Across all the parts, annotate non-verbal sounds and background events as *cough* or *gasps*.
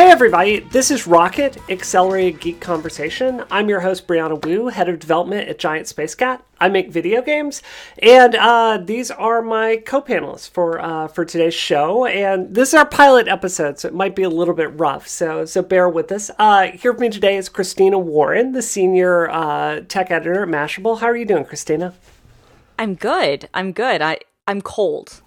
Hey everybody, this is Rocket Accelerated Geek Conversation. I'm your host Brianna Wu, head of development at Giant Space Cat. I make video games, and uh, these are my co-panelists for uh, for today's show. And this is our pilot episode, so it might be a little bit rough. So so bear with us. Uh, here with me today is Christina Warren, the senior uh, tech editor at Mashable. How are you doing, Christina? I'm good. I'm good. I I'm cold.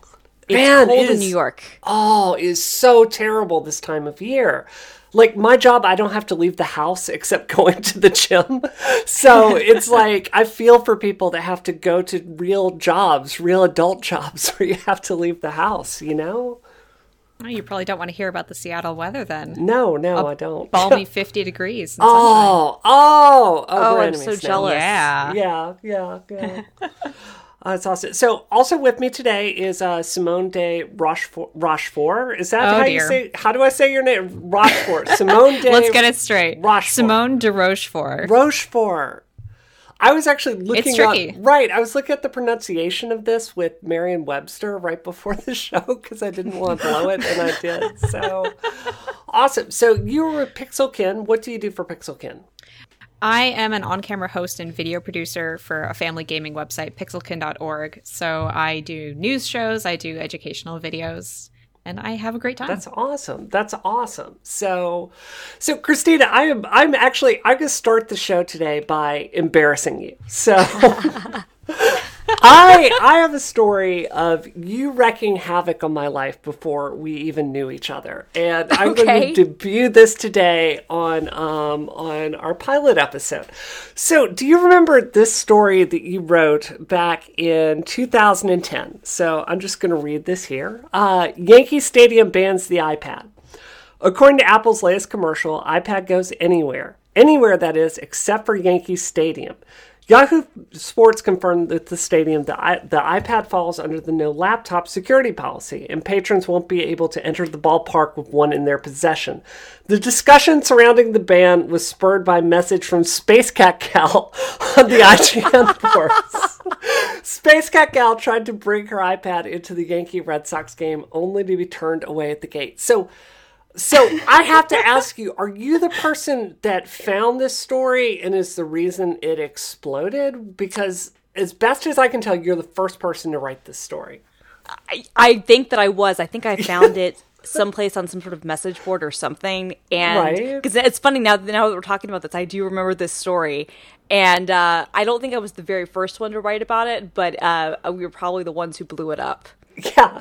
It's Man, cold it in New York. Oh, it is so terrible this time of year. Like my job, I don't have to leave the house except *laughs* going to the gym. So it's *laughs* like I feel for people that have to go to real jobs, real adult jobs *laughs* where you have to leave the house, you know? You probably don't want to hear about the Seattle weather then. No, no, I don't. Balmy 50 degrees. Oh, oh, oh, Oh, I'm so now. jealous. Yeah. Yeah, yeah, yeah. Uh, that's awesome. So, also with me today is uh, Simone de Rochefort. Rochefort. Is that Oh, how you say? How do I say your name? Rochefort. Simone *laughs* de. Let's get it straight. Rochefort. Simone de Rochefort. Rochefort. I was actually looking up right. I was looking at the pronunciation of this with Merriam-Webster right before the *laughs* show because I didn't want to blow it, and I did. So awesome. So you were with Pixelkin. What do you do for Pixelkin? I am an on camera host and video producer for a family gaming website, pixelkin.org. So I do news shows, I do educational videos, and I have a great time. That's awesome. That's awesome. So, so Christina, I am. I'm actually. I'm gonna start the show today by embarrassing you. So, *laughs* *laughs* I I have a story of you wrecking havoc on my life before we even knew each other, and I'm going to debut this today on um on our pilot episode. So, do you remember this story that you wrote back in 2010? So, I'm just going to read this here. Uh, Yankee Stadium bans the iPad. According to Apple's latest commercial, iPad goes anywhere. Anywhere, that is, except for Yankee Stadium. Yahoo Sports confirmed that the stadium, the, the iPad falls under the no laptop security policy, and patrons won't be able to enter the ballpark with one in their possession. The discussion surrounding the ban was spurred by a message from Space Cat Gal *laughs* on the IGN forums. Space Cat Gal tried to bring her iPad into the Yankee Red Sox game only to be turned away at the gate. So, so I have to ask you: Are you the person that found this story and is the reason it exploded? Because, as best as I can tell, you're the first person to write this story. I, I think that I was. I think I found it *laughs* someplace on some sort of message board or something. And Right. because it's funny now, now that we're talking about this, I do remember this story. And uh, I don't think I was the very first one to write about it, but uh, we were probably the ones who blew it up. *laughs* Yeah.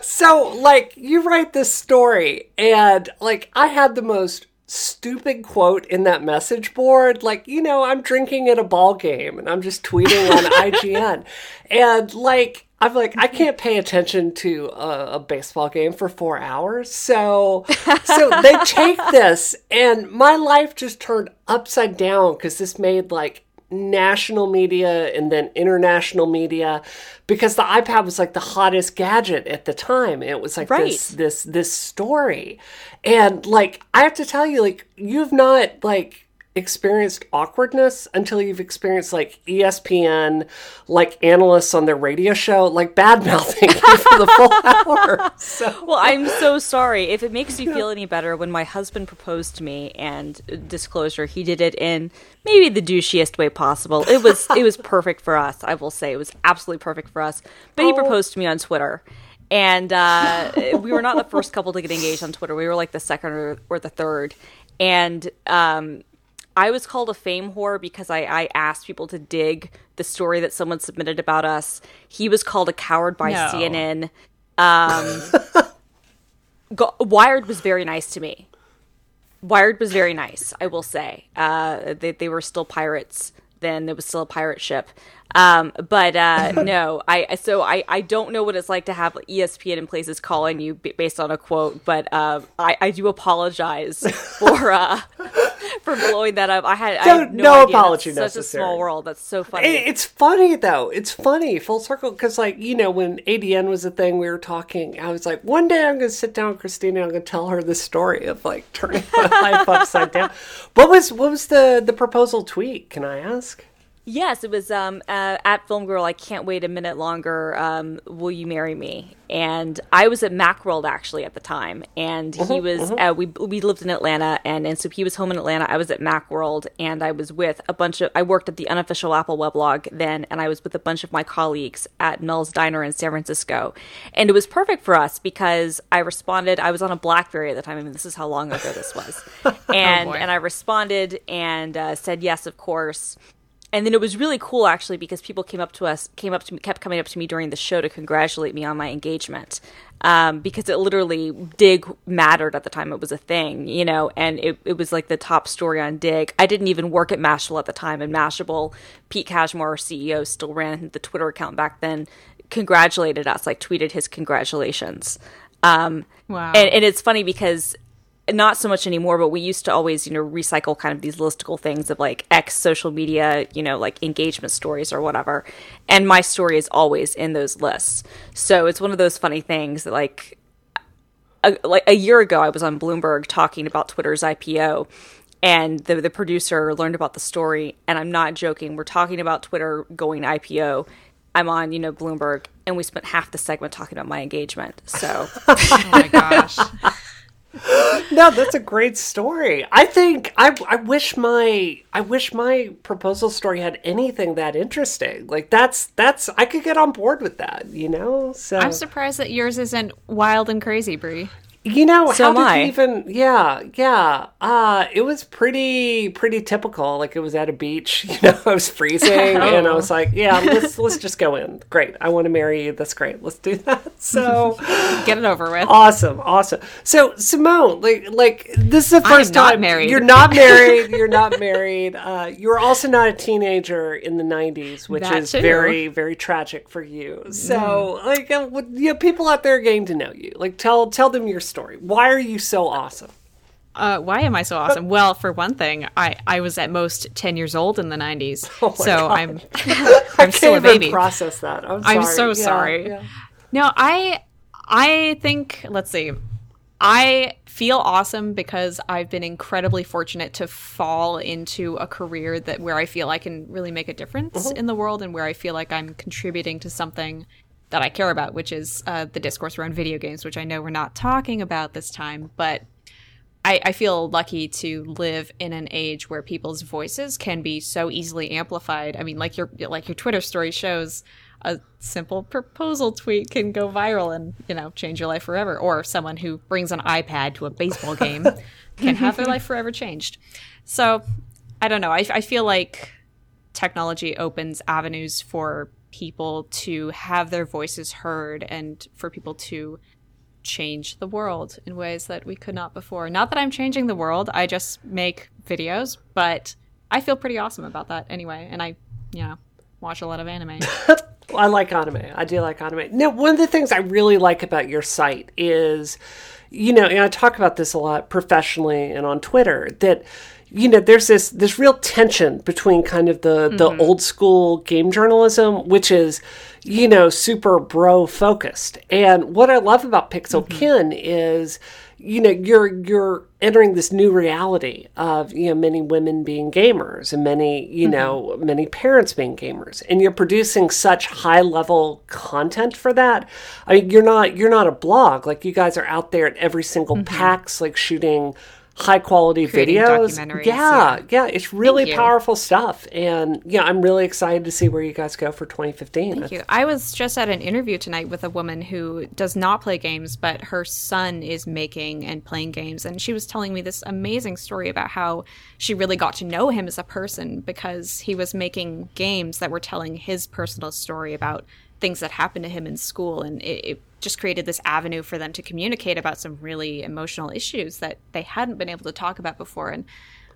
So, like, you write this story, and, like, I had the most stupid quote in that message board. Like, you know, I'm drinking at a ball game and I'm just tweeting on *laughs* IGN. And, like, I'm like, I can't pay attention to a, a baseball game for four hours. So, so they take *laughs* this, and my life just turned upside down because this made, like, national media and then international media because the iPad was like the hottest gadget at the time. It was like this this this story. And like I have to tell you like you've not like experienced awkwardness until you've experienced like ESPN like analysts on their radio show like bad *laughs* mouthing you *laughs* for the full hour. So Well, I'm so sorry. If it makes you feel any better, when my husband proposed to me, and uh, disclosure, he did it in maybe the douchiest way possible. It was it was perfect for us. I will say it was absolutely perfect for us. But he Oh. proposed to me on Twitter, and uh, we were not the first couple to get engaged on Twitter. We were like the second or, or the third, and. Um, I was called a fame whore because I, I asked people to dig the story that someone submitted about us. He was called a coward by No. CNN. Um, *laughs* Go- Wired was very nice to me. Wired was very nice, I will say. Uh, they, they were still pirates then. It was still a pirate ship. Um, but uh, *laughs* no, I so I, I don't know what it's like to have ESPN in places calling you b- based on a quote, but uh, I, I do apologize *laughs* for uh, *laughs* for blowing that up. I had, I No- had no, no apology That's Such a small world. That's so funny. It- It's funny though. It's funny full circle because, like, you know, when ADN was a thing, we were talking. I was like, one day I'm going to sit down with Christina. I'm going to tell her the story of like turning my life upside down. What was what was the the proposal tweet? Can I ask? Yes, it was um, uh, at Film Girl. I can't wait a minute longer. Um, will you marry me? And I was at Macworld actually at the time, and he Mm-hmm, was. Uh, we we lived in Atlanta, and and so he was home in Atlanta. I was at Macworld, and I was with a bunch of. I worked at the unofficial Apple weblog then, and I was with a bunch of my colleagues at Mel's Diner in San Francisco, and it was perfect for us because I responded. I was on a BlackBerry at the time. I mean, this is how long ago this was, *laughs* and boy. and I responded and uh, said yes, of course and then it was really cool actually because people came up to us came up to me kept coming up to me during the show to congratulate me on my engagement um, because it literally dig mattered at the time. It was a thing you know and it, it was like the top story on Digg. I didn't even work at mashable at the time and mashable pete cashmore our ceo still ran the twitter account back then congratulated us like tweeted his congratulations. Um, Wow. and, and it's funny because not so much anymore, but we used to always, you know, recycle kind of these listicle things of like X social media, you know, like engagement stories or whatever. And my story is always in those lists. So it's one of those funny things that like a, like a year ago I was on Bloomberg talking about Twitter's IPO and the the producer learned about the story and I'm not joking. We're talking about Twitter going IPO. I'm on, you know, Bloomberg and we spent half the segment talking about my engagement. So *laughs* oh my gosh. *gasps* No, that's a great story. I think I I wish my I wish my proposal story had anything that interesting. Like that's that's I could get on board with that, you know? So I'm surprised that yours isn't wild and crazy, Brie. You know, So how did I. you even yeah, yeah. Uh it was pretty pretty typical. Like it was at a beach, *laughs* you know, I was freezing *laughs* and I was like, Yeah, let's let's just go in. Great. I want to marry you. That's great. Let's do that. *laughs* So Get it over with. awesome, awesome. So Simone, like like this is the first not time married. you're not married. You're not married. Uh, you were also not a teenager in the '90s, which That is too. very very tragic for you. So like uh, you know, people out there are getting to know you. Like tell tell them your story. Why are you so awesome? Uh, why am I so awesome? Well, for one thing, I, I was at most 10 years old in the 90s. *laughs* Oh so God. I'm *laughs* I'm still a baby. process that. I'm sorry. I'm so Yeah, sorry. yeah. No, I I think let's see. I feel awesome because I've been incredibly fortunate to fall into a career that where I feel I can really make a difference Uh-huh. in the world and where I feel like I'm contributing to something that I care about, which is uh, the discourse around video games, which I know we're not talking about this time, but I, I feel lucky to live in an age where people's voices can be so easily amplified. I mean, like your like your Twitter story shows, a simple proposal tweet can go viral and you know change your life forever. Or someone who brings an iPad to a baseball game *laughs* can have their life forever changed. So I don't know. I, I feel like technology opens avenues for people to have their voices heard and for people to change the world in ways that we could not before. Not that I'm changing the world, I just make videos, but I feel pretty awesome about that anyway. And I, you know, watch a lot of anime. *laughs* I like anime. I do like anime. Now, one of the things I really like about your site is, you know, and I talk about this a lot professionally and on Twitter that, you know, there's this this real tension between kind of the the mm-hmm. old school game journalism, which is, you know, super bro focused, and what I love about Pixel mm-hmm. Kin is, you know, you're you're entering this new reality of you know many women being gamers and many you mm-hmm. know many parents being gamers. And you're producing such high level content for that. I mean you're not you're not a blog. Like you guys are out there at every single pax like shooting high quality videos yeah, yeah. yeah it's really powerful stuff and yeah i'm really excited to see where you guys go for 2015 Thank you. I was just at an interview tonight with a woman who does not play games, but her son is making and playing games. And she was telling me this amazing story about how she really got to know him as a person because he was making games that were telling his personal story about things that happened to him in school. And it, it just created this avenue for them to communicate about some really emotional issues that they hadn't been able to talk about before. And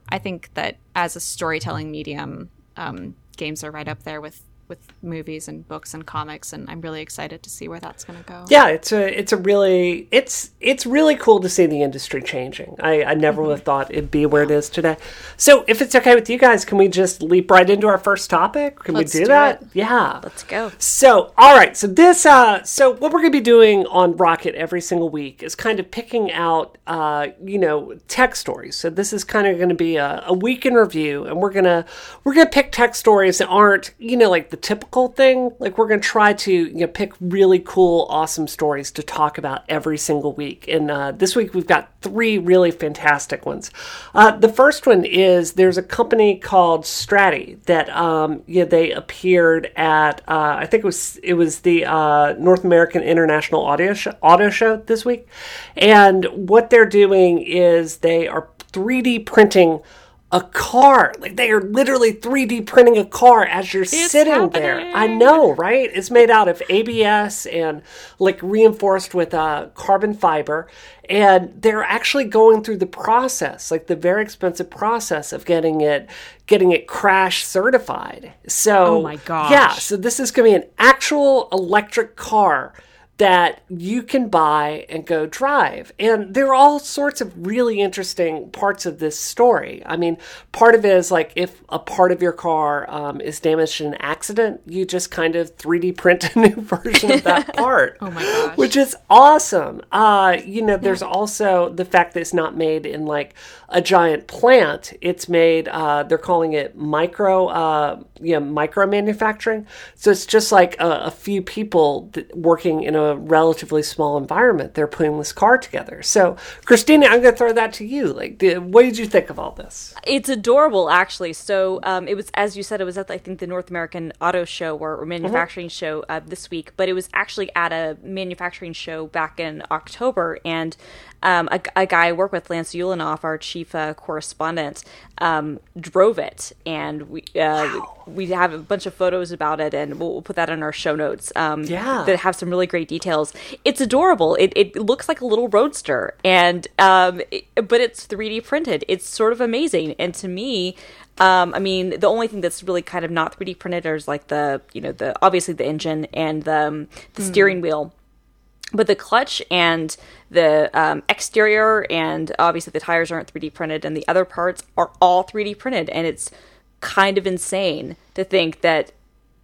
I think that as a storytelling medium, um, games are right up there with with movies and books and comics, and I'm really excited to see where that's going to go. Yeah, it's a it's a really it's it's really cool to see the industry changing. I, I never would have thought it'd be where it is today. So if it's okay with you guys, can we just leap right into our first topic? Can Let's we do, do that? it. Yeah. Let's go. So, all right. So this, uh, so what we're going to be doing on Rocket every single week is kind of picking out, uh, you know, tech stories. So this is kind of going to be a, a week in review, and we're gonna we're gonna pick tech stories that aren't, you know, like the typical thing. Like we're gonna try to, you know, pick really cool, awesome stories to talk about every single week. And uh, this week we've got three really fantastic ones. Uh, the first one is there's a company called Strati that, um, they appeared at, uh, I think it was it was the uh, North American International Audio Auto Show this week, and what they're doing is they are 3D printing a car. Like they are literally 3D printing a car as you're sitting there. I know, right? It's made out of ABS and like reinforced with uh, carbon fiber. And they're actually going through the process, like the very expensive process of getting it getting it crash certified. So Oh my gosh. Yeah, so this is gonna be an actual electric car that you can buy and go drive. And there are all sorts of really interesting parts of this story. I mean, part of it is like if a part of your car um, is damaged in an accident, you just kind of 3D print a new *laughs* version of that *laughs* part. Oh my gosh. Which is awesome. Uh, you know, there's also the fact that it's not made in like a giant plant. It's made, uh, they're calling it micro, uh, you know, micro manufacturing. So it's just like a, a few people that working in a relatively small environment. They're putting this car together. So, Christina, I'm going to throw that to you. Like, did, what did you think of all this? It's adorable, actually. So um, it was, as you said, it was at I think the North American Auto Show or, or manufacturing show uh, this week, but it was actually at a manufacturing show back in October, and um, a, a guy I work with, Lance Ulanoff, our chief uh, correspondent, um, drove it, and we uh, we have a bunch of photos about it, and we'll, we'll put that in our show notes. Um, Yeah. that have some really great details. It's adorable. It, it looks like a little roadster, and um, it- but it's 3D printed. It's sort of amazing, and to me. Um, I mean, the only thing that's really kind of not 3D printed is like the, you know, the obviously the engine and the, um, the steering wheel but the clutch and the um, exterior and obviously the tires aren't 3D printed and the other parts are all 3D printed and it's kind of insane to think that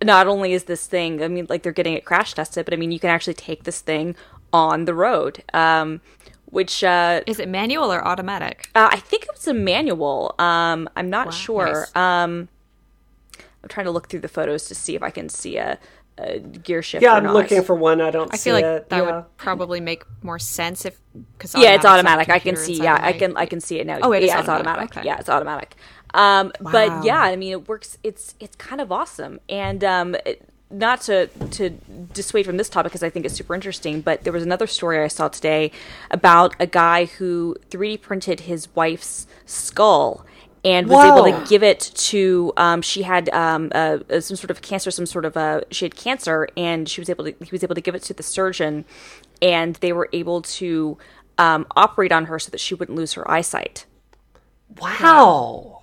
not only is this thing I mean like they're getting it crash tested but I mean you can actually take this thing on the road um, which uh, Is it manual or automatic? uh, I think it was a manual um, I'm not Wow, sure nice. um, I'm trying to look through the photos to see if I can see a, a gear shift Yeah, or I'm not. looking for one. I don't I see feel like it. that yeah. would probably make more sense if because yeah, it's automatic. I can see. Yeah, I can. I can see it now. Oh, it is yeah, it's automatic. automatic. Okay. Yeah, it's automatic. Um, Wow. but yeah, I mean, it works. It's it's kind of awesome, and um, it- not to to dissuade from this topic because I think it's super interesting. But there was another story I saw today about a guy who 3D printed his wife's skull. And was able to give it to. Um, she had um, uh, uh, some sort of cancer, some sort of uh, she had cancer, and she was able to. He was able to give it to the surgeon, and they were able to um, operate on her so that she wouldn't lose her eyesight. Wow.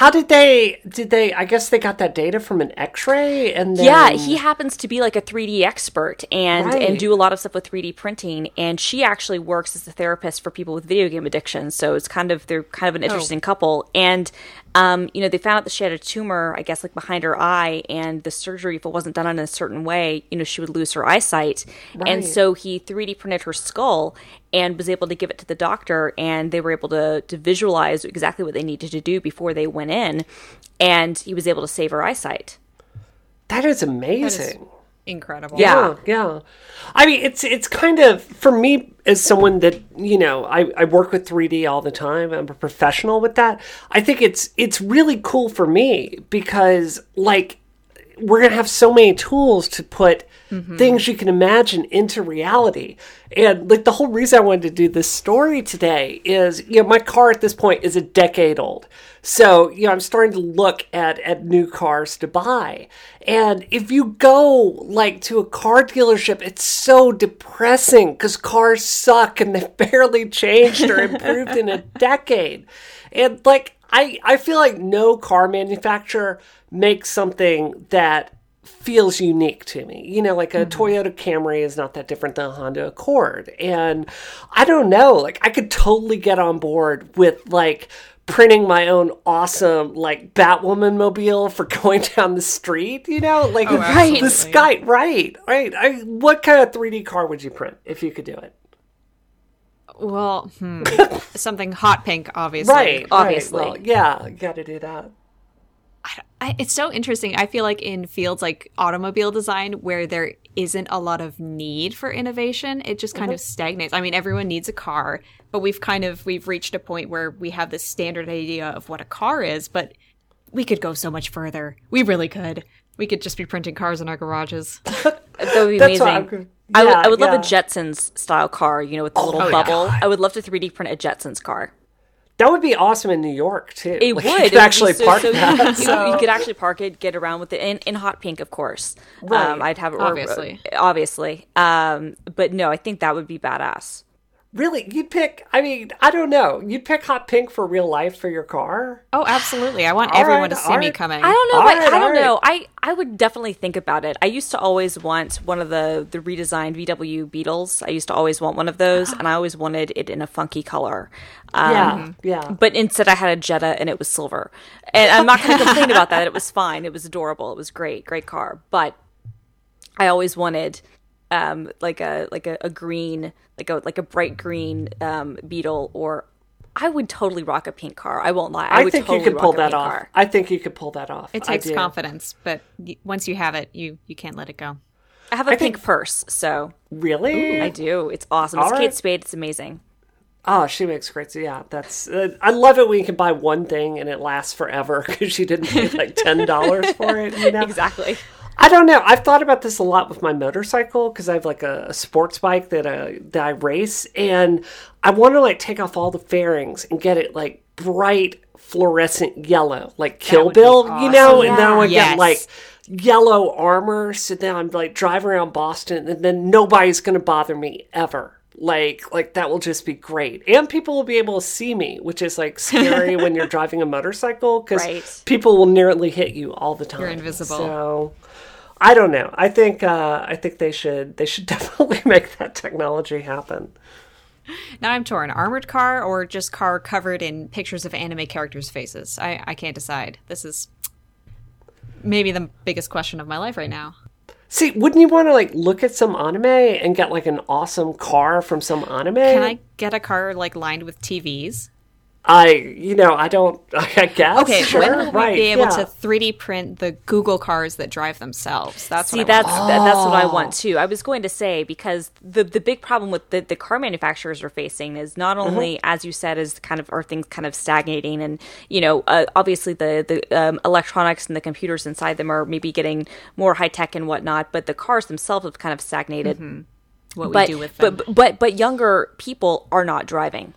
How did they? Did they? I guess they got that data from an X-ray, and then Yeah, he happens to be like a 3D expert and Right. and do a lot of stuff with 3D printing. And she actually works as a therapist for people with video game addiction. So it's kind of they're kind of an oh. interesting couple. And um, you know, they found out that she had a tumor, I guess, like behind her eye, and the surgery, if it wasn't done in a certain way, you know, she would lose her eyesight. And so he 3D printed her skull and was able to give it to the doctor, and they were able to to visualize exactly what they needed to do before they went in, and he was able to save her eyesight. That is amazing. Incredible. Yeah. yeah, yeah. I mean, it's it's kind of for me as someone that you know I, I work with 3D all the time. I'm a professional with that. I think it's it's really cool for me because like we're gonna have so many tools to put mm-hmm. things you can imagine into reality. And like the whole reason I wanted to do this story today is, you know, my car at this point is a decade old. So, you know, I'm starting to look at, at new cars to buy. And if you go like to a car dealership, it's so depressing because cars suck and they've *laughs* barely changed or improved in a *laughs* decade. And like I, I feel like no car manufacturer makes something that feels unique to me. You know, like a mm-hmm. Toyota Camry is not that different than a Honda Accord. And I don't know, like I could totally get on board with like printing my own awesome like Batwoman mobile for *laughs* going down the street, you know? Like Oh, absolutely. the sky right, right. I, what kind of 3D car would you print if you could do it? Well, hmm. *laughs* something hot pink, obviously. Right, obviously. Right. Well, yeah, got to do that. I, it's so interesting. I feel like in fields like automobile design, where there isn't a lot of need for innovation, it just kind of stagnates. I mean, everyone needs a car, but we've kind of we've reached a point where we have this standard idea of what a car is, but we could go so much further. We really could. We could just be printing cars in our garages. *laughs* That would be That's what amazing. I'm good- I would, Yeah, love a. Jetsons style car, you know, with the little oh, yeah. bubble. I would love to 3D print a Jetsons car. That would be awesome in New York too. It Like, would. You could would actually be so- park so you- that. You, so- you could actually park it, get around with it in, in hot pink, of course. Right. Um, I'd have it or- Obviously. obviously. Um, but no, I think that would be badass. Really, you'd pick? I mean, I don't know. You'd pick hot pink for real life for your car? Oh, absolutely. I want All everyone right, to see all me right. coming. I don't know. All but right, I don't all right. know. I, I would definitely think about it. I used to always want one of the the redesigned VW Beetles. I used to always want one of those, and I always wanted it in a funky color. Um, yeah, yeah. But instead, I had a Jetta, and it was silver. And I'm not going to complain about that. It was fine. It was adorable. It was great, great car. But I always wanted um, like a like a, a green, like a like a bright green um, Beetle, or I would totally rock a pink car. I won't lie. I, I, would think totally you could rock pull a that pink off. car. I think you could pull that off. it takes confidence, but y- once you have it, you you can't let it go. I have a think- pink purse, so Really? I do. It's awesome. All It's right. Kate Spade. It's amazing. Oh, she makes great. Yeah, that's. Uh, I love it when you can buy one thing and it lasts forever *laughs* because she didn't pay like ten dollars for it. You know, *laughs* Exactly. I don't know. I've thought about this a lot with my motorcycle because I have like a, a sports bike that uh, that I race, and I want to like take off all the fairings and get it like bright fluorescent yellow, like Kill Bill, you know. awesome. And then I want to Yes. get like yellow armor, so then I'm like driving around Boston, and then nobody's going to bother me ever. Like, like that will just be great, and people will be able to see me, which is like scary when you're *laughs* driving a motorcycle because Right. people will nearly hit you all the time. You're invisible. So, I don't know. I think uh, I think they should they should *laughs* definitely make that technology happen. Now I'm torn: armored car or just car covered in pictures of anime characters' faces. I I can't decide. This is maybe the biggest question of my life right now. See, wouldn't you want to like look at some anime and get like an awesome car from some anime? Can I get a car like lined with TVs? I, you know, I don't. *laughs* I guess. Okay, sure, when will we be able yeah. to 3D print the Google cars that drive themselves? That's See, what I that's want. that, that's what I Oh. want too. I was going to say because the the big problem with the, the car manufacturers are facing is not Mm-hmm. only, as you said, is kind of are things kind of stagnating, and you know, uh, obviously the the um, electronics and the computers inside them are maybe getting more high tech and whatnot, but the cars themselves have kind of stagnated. what but, we do with them. but but but younger people are not driving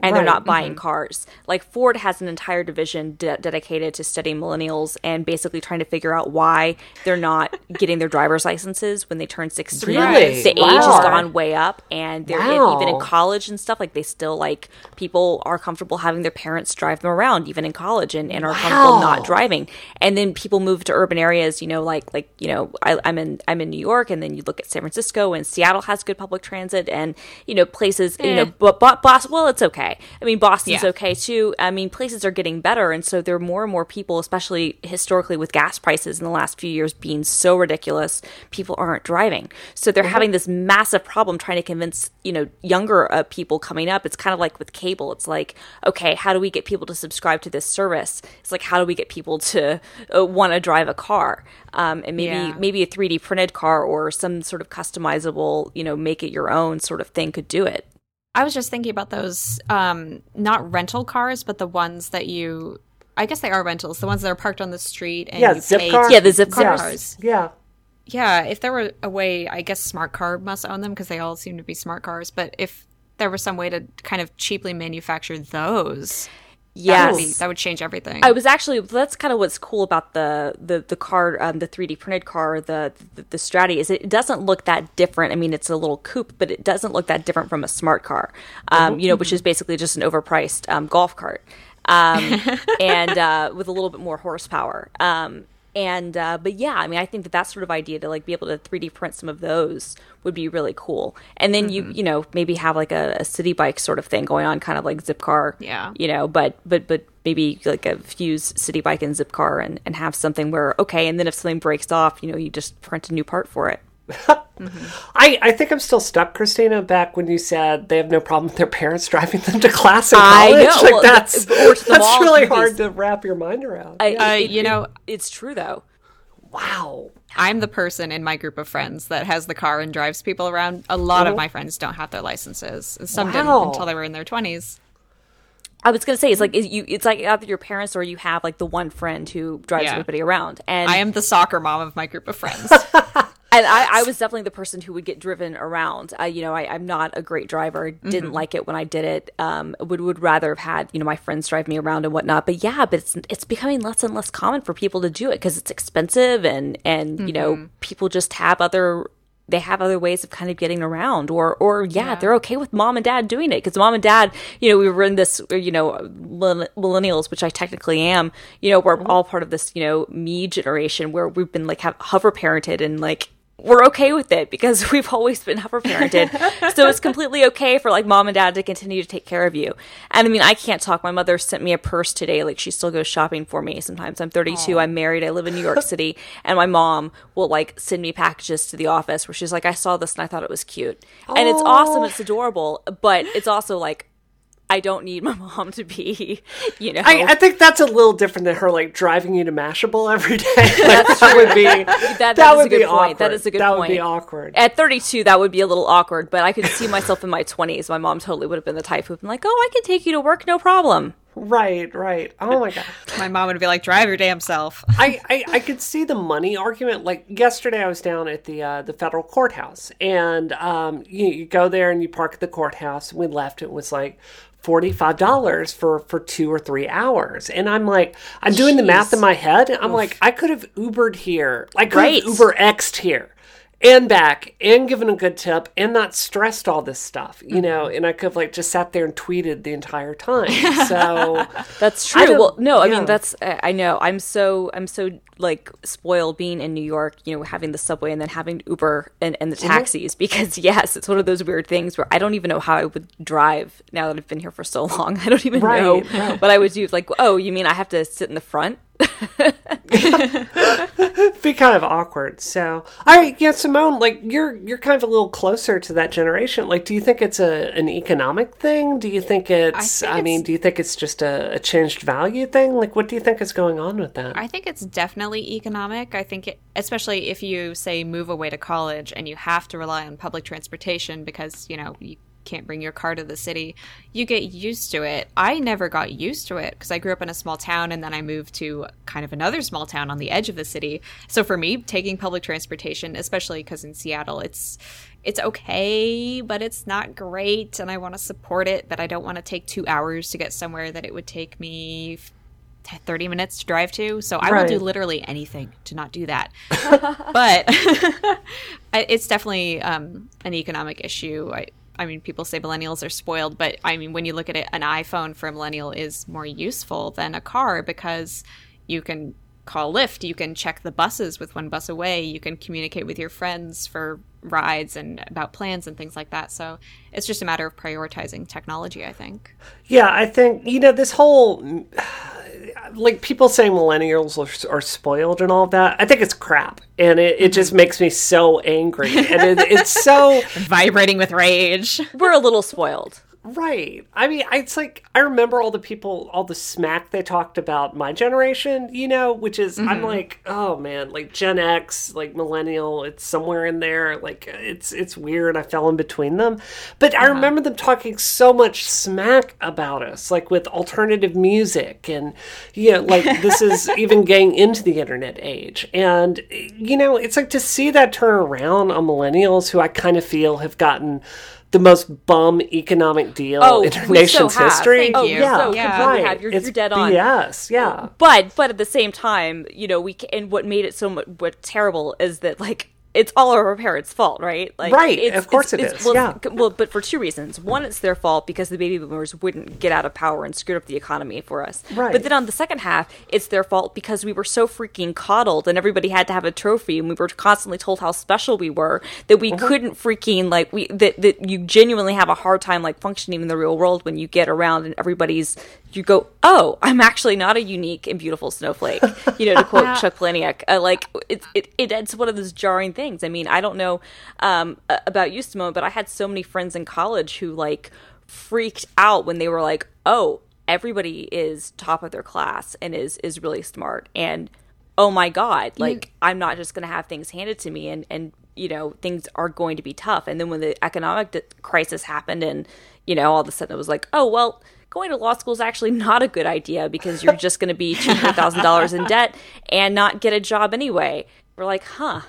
and they're not buying mm-hmm. cars. Like ford has an entire division de- dedicated to studying millennials and basically trying to figure out why they're not *laughs* getting their driver's licenses when they turn 16 Really? the age has gone way up and they're in, even in college and stuff like they still like people are comfortable having their parents drive them around even in college and, and are comfortable not driving. And then people move to urban areas you know like like you know I, i'm in i'm in new york and then you look at san francisco and seattle has good public transit and you know places you know eh. but, but boston well it's okay i mean boston's Yeah. okay too. I mean places are getting better and so there are more and more people especially historically with gas prices in the last few years being so ridiculous people aren't driving. So they're having this massive problem trying to convince you know younger uh, people coming up. It's kind of like with cable. It's like okay how do we get people to subscribe to this service? It's like how do we get people to uh, want to drive a car? Um, and maybe Yeah. maybe a 3d printed car or some sort of customizable you know make it your own sort of thing could do it I was just thinking about those, um, not rental cars, but the ones that you. I guess they are rentals. The ones that are parked on the street and Yeah, you zip pay car. Yeah, the zip Yeah. cars. Yeah. Yeah, if there were a way, I guess Smart Car must own them because they all seem to be smart cars. But if there was some way to kind of cheaply manufacture those, that yes would, be, that would change everything. I was actually that's kind of what's cool about the the the car um, the 3D printed car the, the the Strati is it doesn't look that different. I mean, it's a little coupe, but it doesn't look that different from a smart car. Um, you know, which is basically just an overpriced um, golf cart, um, *laughs* and uh, with a little bit more horsepower. And uh, but yeah, I mean, I think that that sort of idea to like be able to 3D print some of those would be really cool. And then you you know maybe have like a, a city bike sort of thing going on, kind of like Zipcar. Yeah. You know, but but but maybe like a fuse city bike and Zipcar and and have something where okay, and then if something breaks off, you know, you just print a new part for it. *laughs* I, I think I'm still stuck, Christina, back when you said they have no problem with their parents *laughs* driving them to class and I college. know. Like Well, that's th- or to the that's really hard to wrap your mind around. I, it- you know- it's true though. wow. I'm the person in my group of friends that has the car and drives people around. A lot of oh. my friends don't have their licenses. Some Wow. didn't until they were in their 20s. I was gonna say it's like is you it's like either your parents or you have like the one friend who drives Yeah. everybody around. And I am the soccer mom of my group of friends. *laughs* and I, I was definitely the person who would get driven around. I, you know, I, I'm not a great driver. Didn't mm-hmm. like it when I did it. Um, would would rather have had you know my friends drive me around and whatnot. But yeah, but it's it's becoming less and less common for people to do it because it's expensive and and you know mm-hmm. people just have other they have other ways of kind of getting around or or yeah, they're okay with mom and dad doing it because mom and dad you know we were in this you know millennials which i technically am you know we're mm-hmm. all part of this you know me generation where we've been like have hover parented and like we're okay with it because *laughs* we've always been hover parented. *laughs* so it's completely okay for like mom and dad to continue to take care of you. And I mean, I can't talk. My mother sent me a purse today. Like she still goes shopping for me. Sometimes I'm 32. I'm married. I live in New York City. And my mom will like send me packages to the office where she's like, I saw this and I thought it was cute. And it's awesome. It's adorable. But it's also like, I don't need my *laughs* mom to be, you know. I, I think that's a little different than her like driving you to Mashable every day. *laughs* Like, that would be that, that, that is would a good be point. awkward. That is a good that point. would be awkward. At 32, that would be a little awkward, but I could see myself in my 20s. My mom totally would have been the type who'd been like, "Oh, I can take you to work, no problem." Right, right. Oh my god. *laughs* my mom would be like, drive your damn self. *laughs* I, I, I could see the money argument. Like yesterday, I was down at the uh, the federal courthouse, and um, you, you go there and you park at the courthouse. And we left. It was like forty five dollars for for two or three hours, and I'm like, I'm doing the math in my head. I'm like, I could have Ubered here. I could Right. have Uber X'd here. And back, and given a good tip, and not stressed all this stuff, you know. And I could have like just sat there and tweeted the entire time. *laughs* So That's true. Well, no, I mean that's I know. I'm so I'm so like spoiled being in New York, you know, having the subway and then having Uber and, and the Mm-hmm. taxis because *laughs* yes, it's one of those weird things where I don't even know how I would drive now that I've been here for so *laughs* long. I don't even Right, know right. what I would do. Like, oh, you mean I have to sit in the front? *laughs* be kind of awkward. So, all right, yeah, Simone, like you're you're kind of a little closer to that generation. Like, do you think it's a an economic thing? Do you think it's? I, think mean, it's- do you think it's just a, a changed value thing? Like, what do you think is going on with that? I think it's definitely economic. I think, it, especially if you say move away to college and you have to rely on public transportation because you know you can't bring your car to the city, you get used to it. I never got used to it because I grew up in a small town and then I moved to kind of another small town on the edge of the city. So for me, taking public transportation, especially because in Seattle, it's it's okay, but it's not great, and I want to support it, but I don't want to take two hours to get somewhere that it would take me 30 minutes to drive to. So I will do literally anything to not do that. *laughs* but *laughs* it's definitely um, an economic issue. I, I mean, people say millennials are spoiled, but I mean, when you look at it, an iPhone for a millennial is more useful than a car because you can call Lyft, you can check the buses with OneBusAway, you can communicate with your friends for rides and about plans and things like that. So it's just a matter of prioritizing technology, I think. Yeah, I think you know this whole like people saying millennials are, are spoiled and all of that. I think it's crap, and it, it just mm-hmm. makes me so angry, and it, it's so *laughs* Vibrating with rage. We're a little spoiled. Right. I mean, it's like I remember all the people, all the smack they talked about my generation, you know, which is I'm mm-hmm. like, oh man, like Gen X, like millennial, it's somewhere in there. Like it's it's weird. I fell in between them, but I uh-huh. remember them talking so much smack about us, like with alternative music, and you know, like *laughs* this is even getting into the internet age, and you know, it's like to see that turn around on millennials who I kind of feel have gotten the most bum economic deal Oh, in our nation's so history. Thank oh, you. yeah, So completely right. have. You're- you're dead on. BS, yeah. But but at the same time, you know, we and what made it so much what terrible is that like it's all our parents' fault, right? Like, Right, it's- of course it's- it it's- Well, yeah. well, but for two reasons. One, it's their fault because the baby boomers wouldn't get out of power and screwed up the economy for us. Right. But then on the second half, it's their fault because we were so freaking coddled and everybody had to have a trophy and we were constantly told how special we were that we uh-huh. couldn't freaking like we that that you genuinely have a hard time like functioning in the real world when you get around and everybody's you go, oh, I'm actually not a unique and beautiful snowflake. You know, to quote *laughs* Chuck Palahniuk, uh, like it, it, it, it's one of those jarring things. I mean, I don't know um, about you, Simone, but I had so many friends in college who like freaked out when they were like, oh, everybody is top of their class and is is really smart, and oh my god, like I'm not just going to have things handed to me, and and you know things are going to be tough. And then when the economic d- crisis happened, and you know all of a sudden it was like, oh well going to law school is actually not a good idea because you're just going to be *laughs* $200,000 in debt and not get a job anyway. We're like, huh.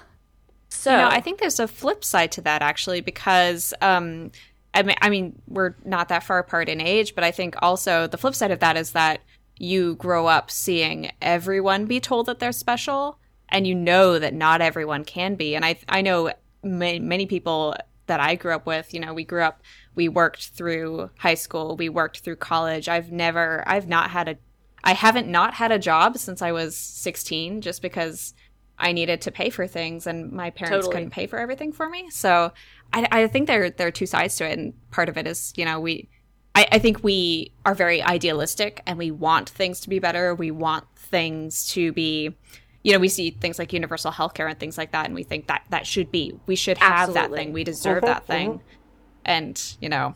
So, No, I think there's a flip side to that actually because um, I mean, I mean, we're not that far apart in age, but I think also the flip side of that is that you grow up seeing everyone be told that they're special, and you know that not everyone can be. And I, I know many, many people that I grew up with. You know, we grew up, we worked through high school, we worked through college. I've never, I've not had a, I haven't not had a job since I was 16, just because I needed to pay for things and my parents Totally. couldn't pay for everything for me. So I, I think there there are two sides to it, and part of it is you know we. I, I think we are very idealistic and we want things to be better. We want things to be, you know, we see things like universal healthcare and things like that, and we think that that should be, we should have that thing, we deserve mm-hmm, that thing, mm-hmm. and you know,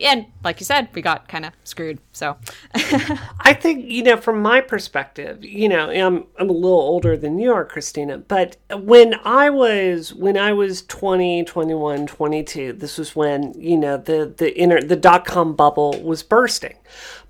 and like you said, we got kind of screwed. So *laughs* I think, you know, from my perspective, you know, I'm I'm a little older than you are, Christina, but when I was when I was 20, 21, 22, this was when, you know, the the inter the dot com bubble was bursting.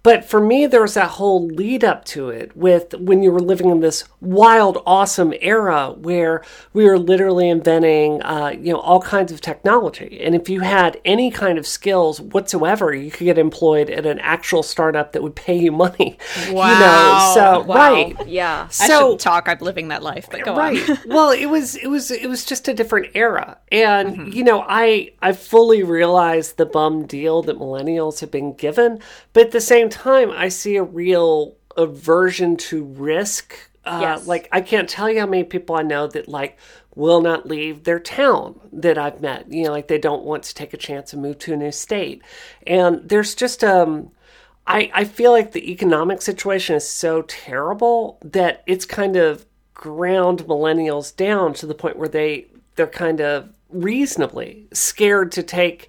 But for me there was that whole lead up to it with when you were living in this wild awesome era where we were literally inventing uh, you know all kinds of technology. And if you had any kind of skills whatsoever, you could get employed at an actual startup that would pay you money. *laughs* You know, Wow. so Wow. right. yeah. I So shouldn't talk. I'm living that life, but go right. on. well, it was it was it was just a different era, and Mm-hmm. you know, I I fully realize the bum deal that millennials have been given, but at the same time, I see a real aversion to risk. Uh, Yes. Like I can't tell you how many people I know that like will not leave their town that I've met. You know, like they don't want to take a chance and move to a new state, and there's just um. I, I feel like the economic situation is so terrible that it's kind of ground millennials down to the point where they they're kind of reasonably scared to take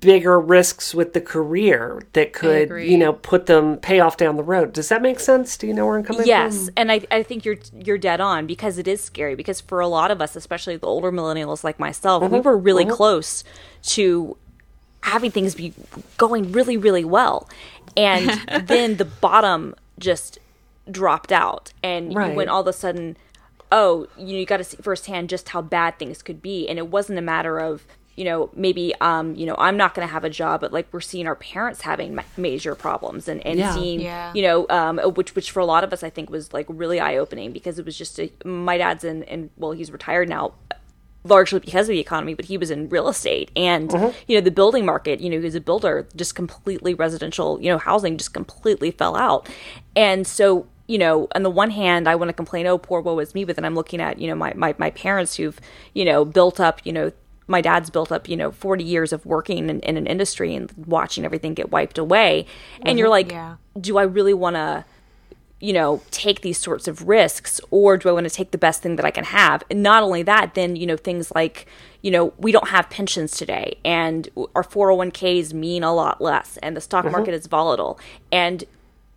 bigger risks with the career that could you know put them pay off down the road. Does that make sense? Do you know where i'm coming Yes, from? Yes and I, I think you're you're dead on because it is scary because for a lot of us, especially the older millennials like myself, we mm-hmm. were really mm-hmm. close to having things be going really really well, and *laughs* then the bottom just dropped out, and Right. when all of a sudden, oh, you know, you got to see firsthand just how bad things could be, and it wasn't a matter of you know maybe um you know i'm not going to have a job but like we're seeing our parents having ma- major problems and and Yeah. seeing Yeah. you know um which which for a lot of us i think was like really eye-opening because it was just a, my dad's in and well he's retired now largely because of the economy but he was in real estate and you know the building market you know he was a builder just completely residential you know housing just completely fell out and so you know, on the one hand, I want to complain, oh, poor woe is me, but then I'm looking at, you know, my, my, my parents who've, you know, built up, you know, my dad's built up, you know, 40 years of working in, in an industry and watching everything get wiped away. And mm-hmm. you're like, Yeah. do I really want to, you know, take these sorts of risks or do I want to take the best thing that I can have? And not only that, then, you know, things like, you know, we don't have pensions today and our 401ks mean a lot less and the stock mm-hmm. market is volatile. And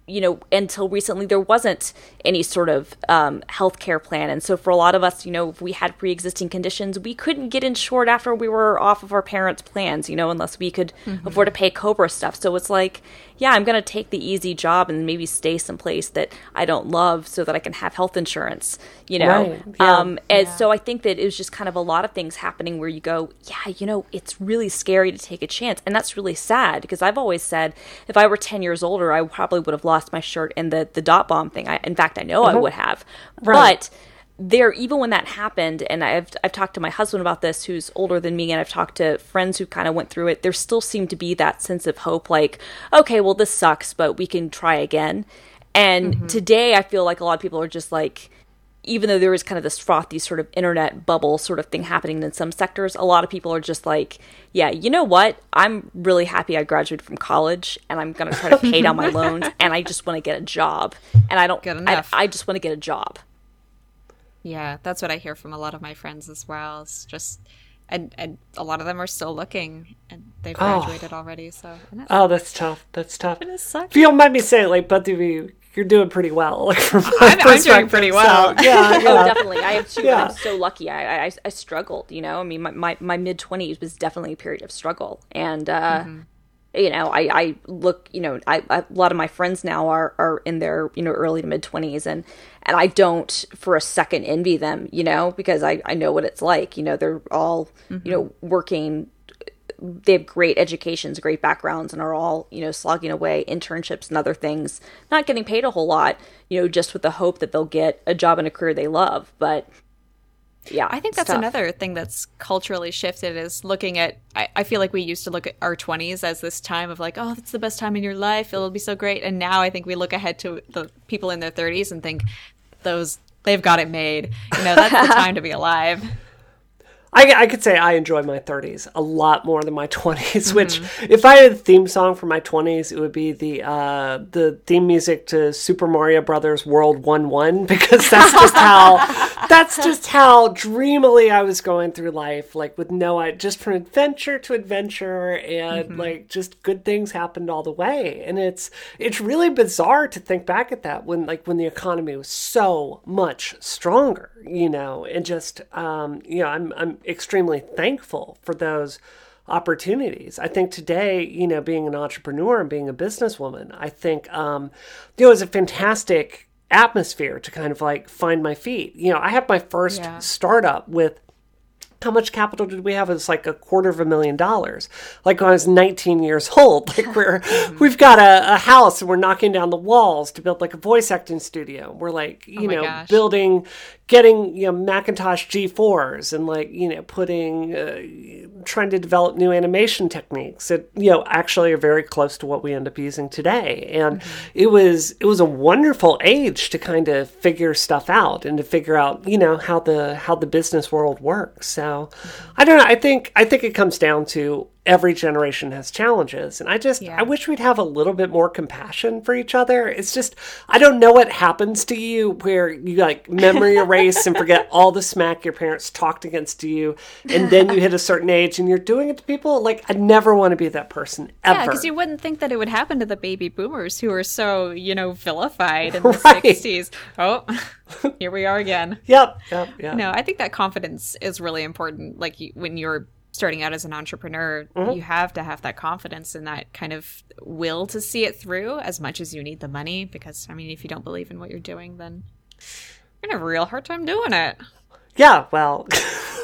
you know, until recently, there wasn't any sort of um, health care plan. And so, for a lot of us, you know, if we had pre existing conditions, we couldn't get insured after we were off of our parents' plans, you know, unless we could afford to pay COBRA stuff. So, it's like, yeah, I'm going to take the easy job and maybe stay someplace that I don't love so that I can have health insurance, you know? Right, yeah. Um, and so, I think that it was just kind of a lot of things happening where you go, yeah, you know, it's really scary to take a chance. And that's really sad because I've always said if I were 10 years older, I probably would have lost my shirt in the, the dot bomb thing. I, in fact, I know I would have. Right. But there even when that happened and I've I've talked to my husband about this who's older than me and I've talked to friends who kind of went through it there still seemed to be that sense of hope like okay well this sucks but we can try again and mm-hmm. today I feel like a lot of people are just like even though there is kind of this frothy sort of internet bubble sort of thing happening in some sectors, a lot of people are just like, yeah, you know what? I'm really happy I graduated from college and I'm going to try to pay down my *laughs* loans and I just want to get a job. And I don't, Good enough. I, I just want to get a job. Yeah, that's what I hear from a lot of my friends as well. It's just, and and a lot of them are still looking, and they've oh. graduated oh. already. So, oh, that's tough. That's tough. It is If you don't mind me saying, like both of you, you're doing pretty well. *laughs* Like from I'm, I'm doing pretty well. So, yeah, *laughs* yeah. oh, definitely. I have two. Yeah. I'm so lucky. I, I I struggled. You know, I mean, my my, my mid twenties was definitely a period of struggle, and. uh mm-hmm you know, I, I look, you know, I, I, a lot of my friends now are, are in their, you know, early to mid twenties and, and I don't for a second envy them, you know, because I, I know what it's like, you know, they're all, mm-hmm. you know, working, they have great educations, great backgrounds and are all, you know, slogging away internships and other things, not getting paid a whole lot, you know, just with the hope that they'll get a job and a career they love. But yeah i think that's tough. another thing that's culturally shifted is looking at I, I, feel like we used to look at our 20s as this time of like oh it's the best time in your life. It'll be so great. And now i think we look ahead to the people in their 30s and think those they've got it made. You know that's the *laughs* time to be alive I, I could say I enjoy my 30s a lot more than my *laughs* 20s. Mm-hmm. Which, if I had a theme song for my 20s, it would be the uh, the theme music to Super Mario Brothers World One One *laughs* because that's just how *laughs* that's just how dreamily I was going through life, like with no, I just from adventure to adventure, and mm-hmm. like just good things happened all the way. And it's it's really bizarre to think back at that when like when the economy was so much stronger, you know, and just um, you know, I'm I'm extremely thankful for those opportunities. I think today, you know, being an entrepreneur and being a businesswoman, I think, um, you know, it's a fantastic atmosphere to kind of like find my feet. You know, I had my first yeah. startup with how much capital did we have? It's like a quarter of a million dollars. Like when I was 19 years *laughs* old, like we're *laughs* we've got a, a, house and we're knocking down the walls to build like a voice acting studio. We're like, oh you oh know, gosh. building, getting you know Macintosh G4s and like you know putting, uh, trying to develop new animation techniques that you know actually are very close to what we end up using today. And mm-hmm. it was it was a wonderful age to kind of figure stuff out and to figure out you know how the how the business world works. So I don't know. I think I think it comes down to every generation has challenges, and I just yeah. I wish we'd have a little bit more compassion for each other. It's just I don't know what happens to you where you like memory *laughs* erase and forget all the smack your parents talked against you, and then you hit a certain age and you're doing it to people. Like I never want to be that person ever. Yeah, because you wouldn't think that it would happen to the baby boomers who are so you know vilified in the *laughs* '60s. Oh. *laughs* here we are again. Yep. Yep. Yeah. No, I think that confidence is really important. Like when you're starting out as an entrepreneur, mm-hmm. you have to have that confidence and that kind of will to see it through as much as you need the money. Because I mean, if you don't believe in what you're doing, then you're gonna have a real hard time doing it. Yeah. Well. *laughs*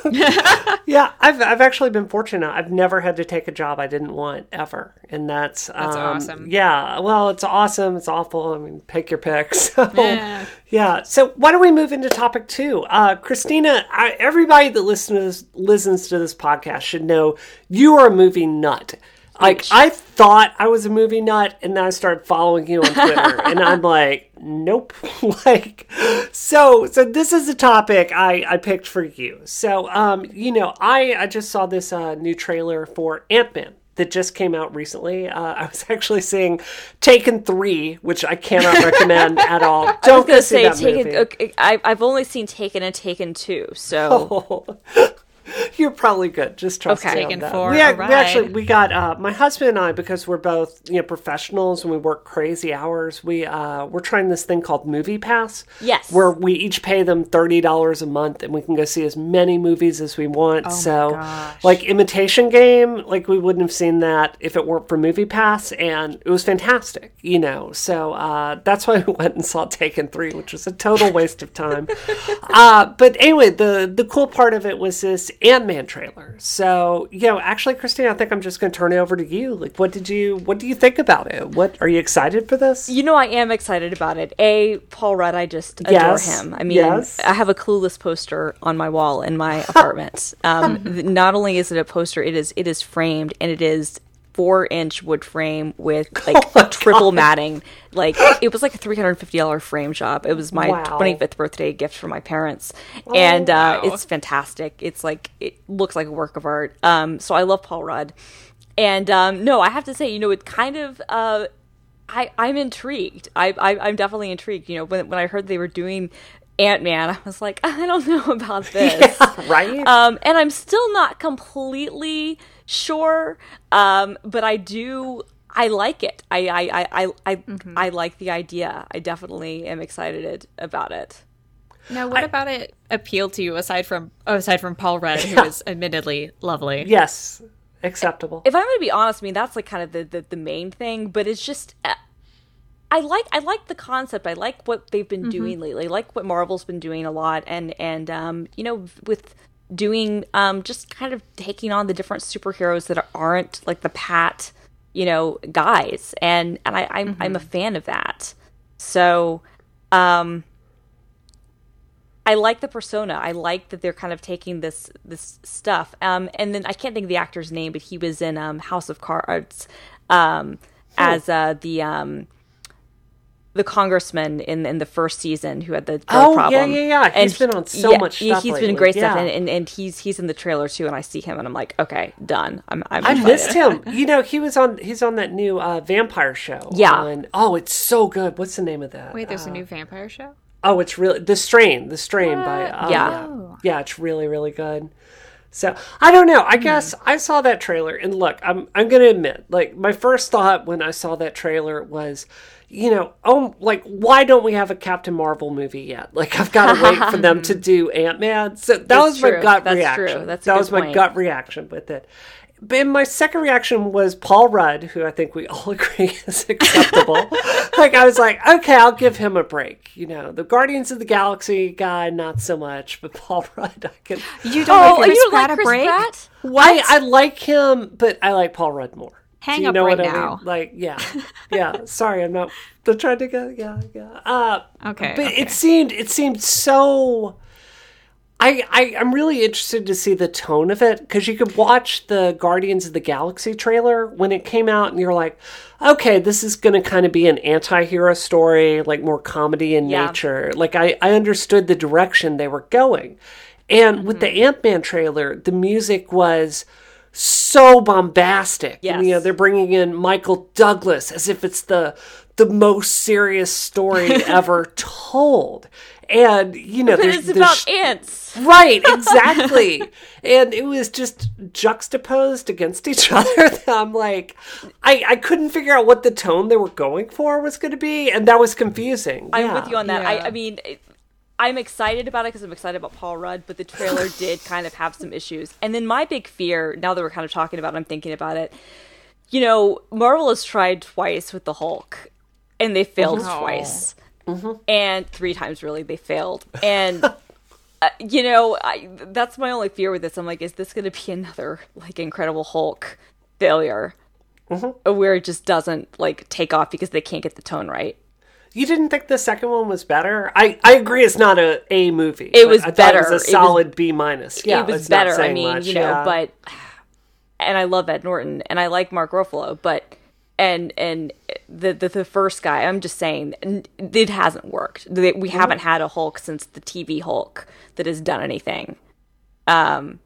*laughs* yeah, I've I've actually been fortunate. I've never had to take a job I didn't want ever, and that's that's um, awesome. Yeah, well, it's awesome. It's awful. I mean, pick your pick. *laughs* So yeah. yeah. So why don't we move into topic two? Uh, Christina, I, everybody that listens listens to this podcast should know you are a movie nut. Like I thought I was a movie nut, and then I started following you on Twitter, and I'm *laughs* like, nope. *laughs* like, so so this is a topic I I picked for you. So um, you know, I I just saw this uh, new trailer for Ant Man that just came out recently. Uh, I was *laughs* actually seeing Taken Three, which I cannot recommend at all. Don't go see that Taken. movie. Okay, I, I've only seen Taken and Taken Two, so. Oh. *laughs* You're probably good. Just trust okay. me. For we, we actually we got uh, my husband and I because we're both you know professionals and we work crazy hours. We uh, we're trying this thing called Movie Pass. Yes, where we each pay them thirty dollars a month and we can go see as many movies as we want. Oh so like Imitation Game, like we wouldn't have seen that if it weren't for Movie Pass, and it was fantastic. You know, so uh, that's why *laughs* we went and saw Taken Three, which was a total waste of time. *laughs* uh, but anyway, the the cool part of it was this Ant Man trailer. So, you know, actually, Christine, I think I'm just going to turn it over to you. Like, what did you, what do you think about it? What are you excited for this? You know, I am excited about it. A, Paul Rudd, I just adore Yes. him. I mean, Yes. I have a Clueless poster on my wall in my apartment. *laughs* Um, not only is it a poster, it is it is framed and it is four inch wood frame with *laughs* like Oh triple matting. Like it was like a three hundred fifty dollar frame job. It was my Wow. twenty fifth birthday gift from my parents, and uh, wow. it's fantastic. It's like it looks like a work of art. Um, so I love Paul Rudd, and um, no, I have to say, you know, it kind of. Uh, I, I'm intrigued. I, I I'm definitely intrigued. You know, when when I heard they were doing Ant Man, I was like, *laughs* I don't know about *laughs* this. right? Um, and I'm still not completely sure. Um, but I do. I like it. I I I I I, I like the idea. I definitely am excited about it. Now, what about it appealed to you aside from oh, aside from Paul Rudd, who is admittedly lovely? yes, acceptable. if I'm going to be honest, I mean that's like kind of the, the, the main thing, but it's just uh, I like I like the concept. I like what they've been doing lately. I like what Marvel's been doing a lot, and and um, you know with doing um, just kind of taking on the different superheroes that aren't like the pat you know guys, and and I I'm I'm a fan of that. So. um I like the persona. I like that they're kind of taking this this stuff. Um, and then I can't think of the actor's name, but he was in um, House of Cards um, as uh, the um, the congressman in in the first season who had the drug Oh, yeah, problem. yeah, yeah. He's he- been on so much yeah, stuff He's lately. been great stuff, and, and and he's he's in the trailer too. And I see him, and I'm like, okay, done. I'm, I'm I missed him. *laughs* You know, he was on. He's on that new uh, vampire show. Yeah. on- oh, it's so good. What's the name of that? Wait, there's Uh, a new vampire show. Oh, it's really the strain. The strain by um, Yeah. yeah, yeah. It's really really good. So I don't know. I guess I saw that trailer, and look, I'm I'm gonna admit, like my first thought when I saw that trailer was, you know, oh, like why don't we have a Captain Marvel movie yet? *laughs* Like I've got to wait for them to do *laughs* Ant Man. So that was my true. gut That's reaction. true. That's a that was my point. gut reaction with it. But my second reaction was Paul Rudd, who I think we all *laughs* agree is acceptable. like I was like, okay, I'll give him a break. You know, the Guardians of the Galaxy guy, not so much, but Paul Rudd, I can. You don't Oh, like you Chris don't Pratt like a Chris break? Pratt? I, I like him, but I like Paul Rudd more. Hang Do you up know right what I now. mean? Like, yeah, *laughs* yeah. Sorry, I'm not I'm trying to go. Yeah, yeah. Uh, Okay, but okay. it seemed it seemed so. I, I I'm really interested to see the tone of it because you could watch the Guardians of the Galaxy trailer when it came out, and you're like, okay, this is going to kind of be an anti-hero story, like more comedy in Yeah. nature. Like I I understood the direction they were going, and with the Ant Man trailer, the music was so bombastic. And, you know, they're bringing in Michael Douglas as if it's the the most serious story *laughs* ever told. And you know, But there's it's the about sh- ants. Right, exactly. *laughs* and it was just juxtaposed against each *laughs* other. I'm like, I, I couldn't figure out what the tone they were going for was going to be, and that was confusing. I'm Yeah. with you on that. I, Yeah. I mean, it, I'm excited about it because I'm excited about Paul Rudd, but the trailer *laughs* did kind of have some issues. And then my big fear, now that we're kind of talking about it, I'm thinking about it. You know, Marvel has tried twice with the Hulk, and they failed Oh. twice. And three times, really, they failed. And. *laughs* Uh, you know, I, that's my only fear with this. I'm like, is this going to be another like Incredible Hulk failure, where it just doesn't like take off because they can't get the tone right? You didn't think the second one was better? I, I agree it's not a A movie. It was better. It was was- a solid B minus. Yeah, it was better. I mean, much, you know, yeah. but and I love Ed Norton and I like Mark Ruffalo, but and and the the, the first guy, I'm just saying, it hasn't worked. We haven't had a Hulk since the TV Hulk that has done anything. Um.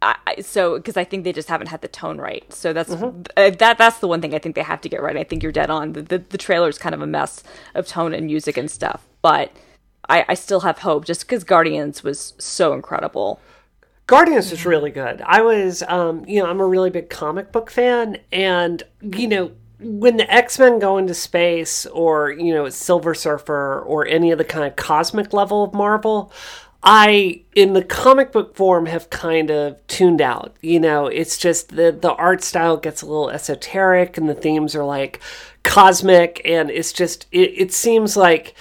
I, so because I think they just haven't had the tone right, so that's Mm-hmm. uh, that that's the one thing I think they have to get right. I think you're dead on. The the, the trailer is kind of a mess of tone and music and stuff, but I, I still have hope just because Guardians was so incredible. Guardians was really good. I was, um, you know, I'm a really big comic book fan, and you know, when the X Men go into space, or you know, Silver Surfer, or any of the kind of cosmic level of Marvel, I, in the comic book form, have kind of tuned out. You know, it's just the the art style gets a little esoteric, and the themes are like cosmic, and it's just it, it seems like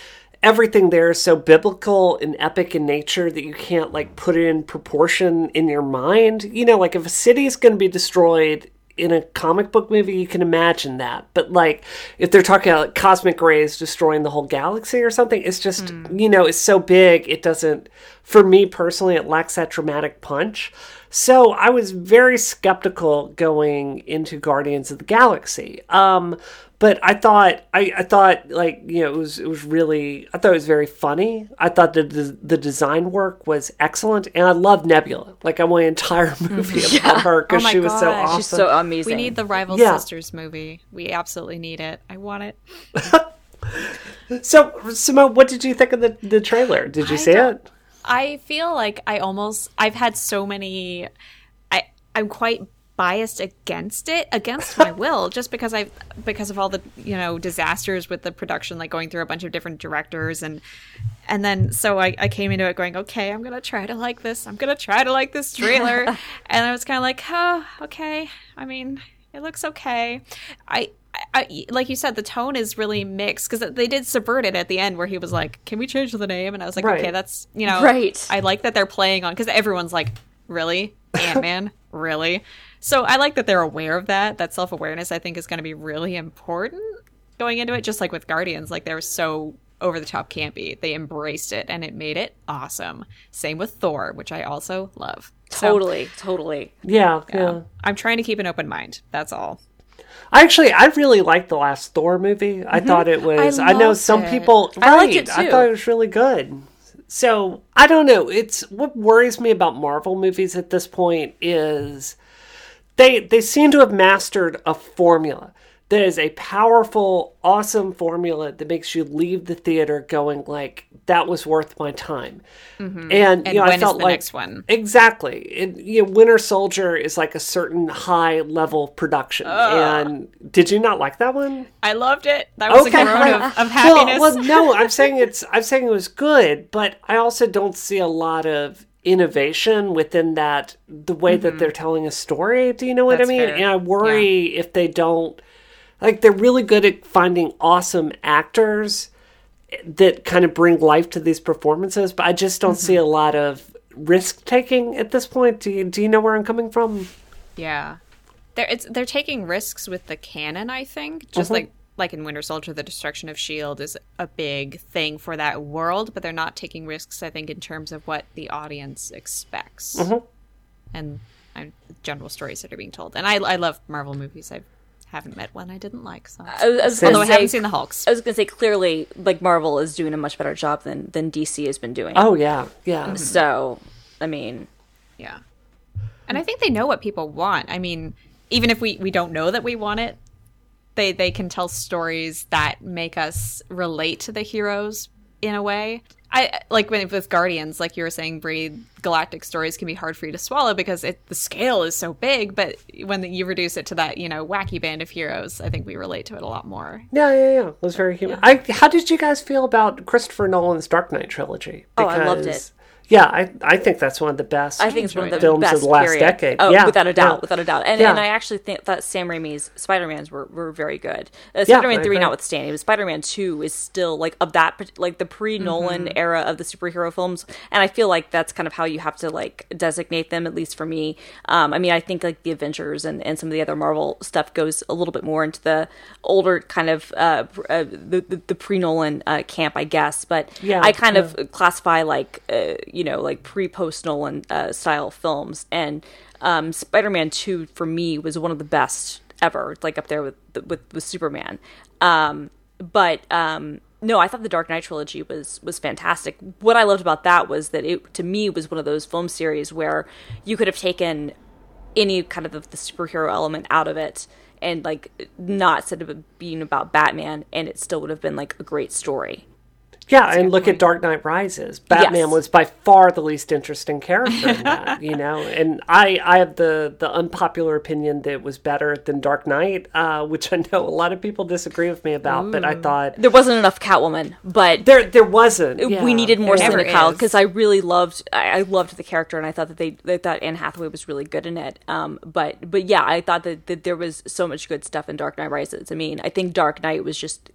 everything there is so biblical and epic in nature that you can't like put it in proportion in your mind. You know, like if a city is going to be destroyed in a comic book movie, you can imagine that. But like if they're talking about like, cosmic rays destroying the whole galaxy or something, it's just you know it's so big it doesn't. For me personally, it lacks that dramatic punch. So I was very skeptical going into Guardians of the Galaxy. Um, but I thought I, I thought like you know it was it was really I thought it was very funny. I thought the the, the design work was excellent, and I love Nebula. Like I want an entire *laughs* mm-hmm. movie about her because Oh she was so awesome. She's so amazing. We need the Rival Yeah. Sisters movie. We absolutely need it. I want it. *laughs* So, Simone, what did you think of the, the trailer? Did you I see it? I feel like I almost I've had so many I I'm quite biased against it against my *laughs* will just because I because of all the you know disasters with the production like going through a bunch of different directors and and then so I, I came into it going okay I'm gonna try to like this I'm gonna try to like this trailer *laughs* and I was kind of like oh okay I mean it looks okay I I, like you said, the tone is really mixed because they did subvert it at the end where he was like, "Can we change the name?" And I was like, Right. "Okay, that's you know, Right. I like that they're playing on because everyone's like, "Really, Ant Man, really?" So I like that they're aware of that. That self awareness, I think, is going to be really important going into it. Just like with Guardians, like they were so over the top campy, they embraced it and it made it awesome. Same with Thor, which I also love. So, totally, totally. Yeah, yeah. um, I'm trying to keep an open mind. That's all. I actually, I really liked the last Thor movie. I thought it was. I, know some it. people. I liked right, it I thought it was really good. So I don't know. It's what worries me about Marvel movies at this point is they they seem to have mastered a formula that is a powerful, awesome formula that makes you leave the theater going like that was worth my time. And, And you know, I felt like exactly. It, you know, Winter Soldier is like a certain high level production. And did you not like that one? I loved it. That was okay. a right. of, of happiness. Well, well, no, I'm saying *laughs* it's. I'm saying it was good, but I also don't see a lot of innovation within that the way that they're telling a story. Do you know what Mm-hmm. That's I mean? fair. And I worry if they don't. Like they're really good at finding awesome actors that kind of bring life to these performances, but I just don't see Mm-hmm. a lot of risk taking at this point. Do you, do you know where I'm coming from? Yeah, they're it's they're taking risks with the canon. I think just like like in Winter Soldier, the destruction of Shield is a big thing for that world, but they're not taking risks. I think in terms of what the audience expects mm-hmm. and and general stories that are being told. And I I love Marvel movies. I haven't met one I didn't like. So. I was, I was Although gonna I say, haven't seen the Hulks. I was gonna say clearly, like Marvel is doing a much better job than than DC has been doing. Oh yeah, yeah. Mm-hmm. So, I mean, Yeah. And I think they know what people want. I mean, even if we, we don't know that we want it, they they can tell stories that make us relate to the heroes in a way. I like when with Guardians, like you were saying, Bree, galactic stories can be hard for you to swallow because it the scale is so big. But when you reduce it to that, you know, wacky band of heroes, I think we relate to it a lot more. Yeah, yeah, yeah. It was very human. I, how did you guys feel about Christopher Nolan's Dark Knight trilogy? Oh, I loved it. Yeah, I, I think that's one of the best. I think it's one of the films best of the last period. decade. Oh, yeah, without a doubt, yeah. without a doubt. And Yeah. and I actually think that Sam Raimi's Spider Mans were, were very good. Uh, Spider Man three notwithstanding, but Spider Man two is still like of that like the pre Nolan Mm-hmm. era of the superhero films, and I feel like that's kind of how you have to like designate them, at least for me. Um, I mean, I think like the Avengers and, and some of the other Marvel stuff goes a little bit more into the older kind of uh, uh, the, the the pre Nolan uh, camp, I guess. But Yeah, I kind of classify like uh, you know like pre post Nolan uh, style films, and um, Spider Man Two for me was one of the best ever, like up there with with, with Superman. Um, but um, no, I thought the Dark Knight trilogy was was fantastic. What I loved about that was that it to me was one of those film series where you could have taken any kind of the superhero element out of it and like not instead of being about Batman, and it still would have been like a great story. Yeah, and look at Dark Knight Rises. Batman Yes. was by far the least interesting character in that, you *laughs* know. And I, I have the the unpopular opinion that it was better than Dark Knight, uh, which I know a lot of people disagree with me about. But I thought There wasn't enough Catwoman, but there there wasn't. yeah. we needed more Selina Kyle because I really loved I, I loved the character and I thought that they, they thought Anne Hathaway was really good in it. Um, but but yeah, I thought that, that there was so much good stuff in Dark Knight Rises. I mean, I think Dark Knight was just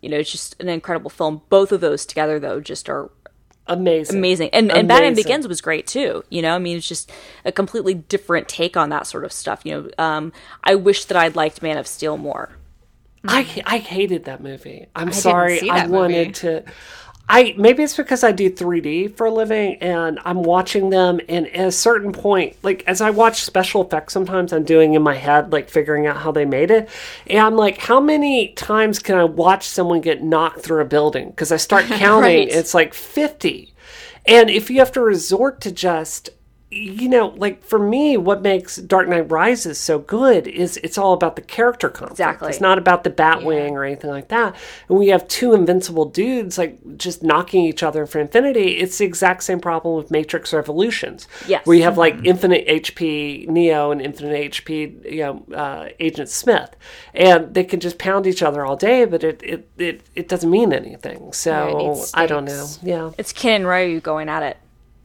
You know, it's just an incredible film. Both of those together, though, just are Amazing. amazing. And and Batman Begins was great too. You know, I mean, it's just a completely different take on that sort of stuff. You know, um, I wish that I'd liked Man of Steel more. I, I hated that movie. I'm sorry. see I wanted movie. to. I maybe it's because I do 3D for a living and I'm watching them and at a certain point like as I watch special effects sometimes I'm doing in my head like figuring out how they made it. And I'm like how many times can I watch someone get knocked through a building? Because I start *laughs* counting Right. it's like 50 and if you have to resort to just you know, like for me, what makes Dark Knight Rises so good is it's all about the character conflict. Exactly. It's not about the Batwing or anything like that. And we have two invincible dudes like just knocking each other for infinity. It's the exact same problem with Matrix Revolutions. Yes. Where you have like infinite HP Neo and infinite HP, you know, uh, Agent Smith, and they can just pound each other all day, but it it it, it doesn't mean anything. So Right, I don't know. Yeah. It's Ken and Ryu going at it.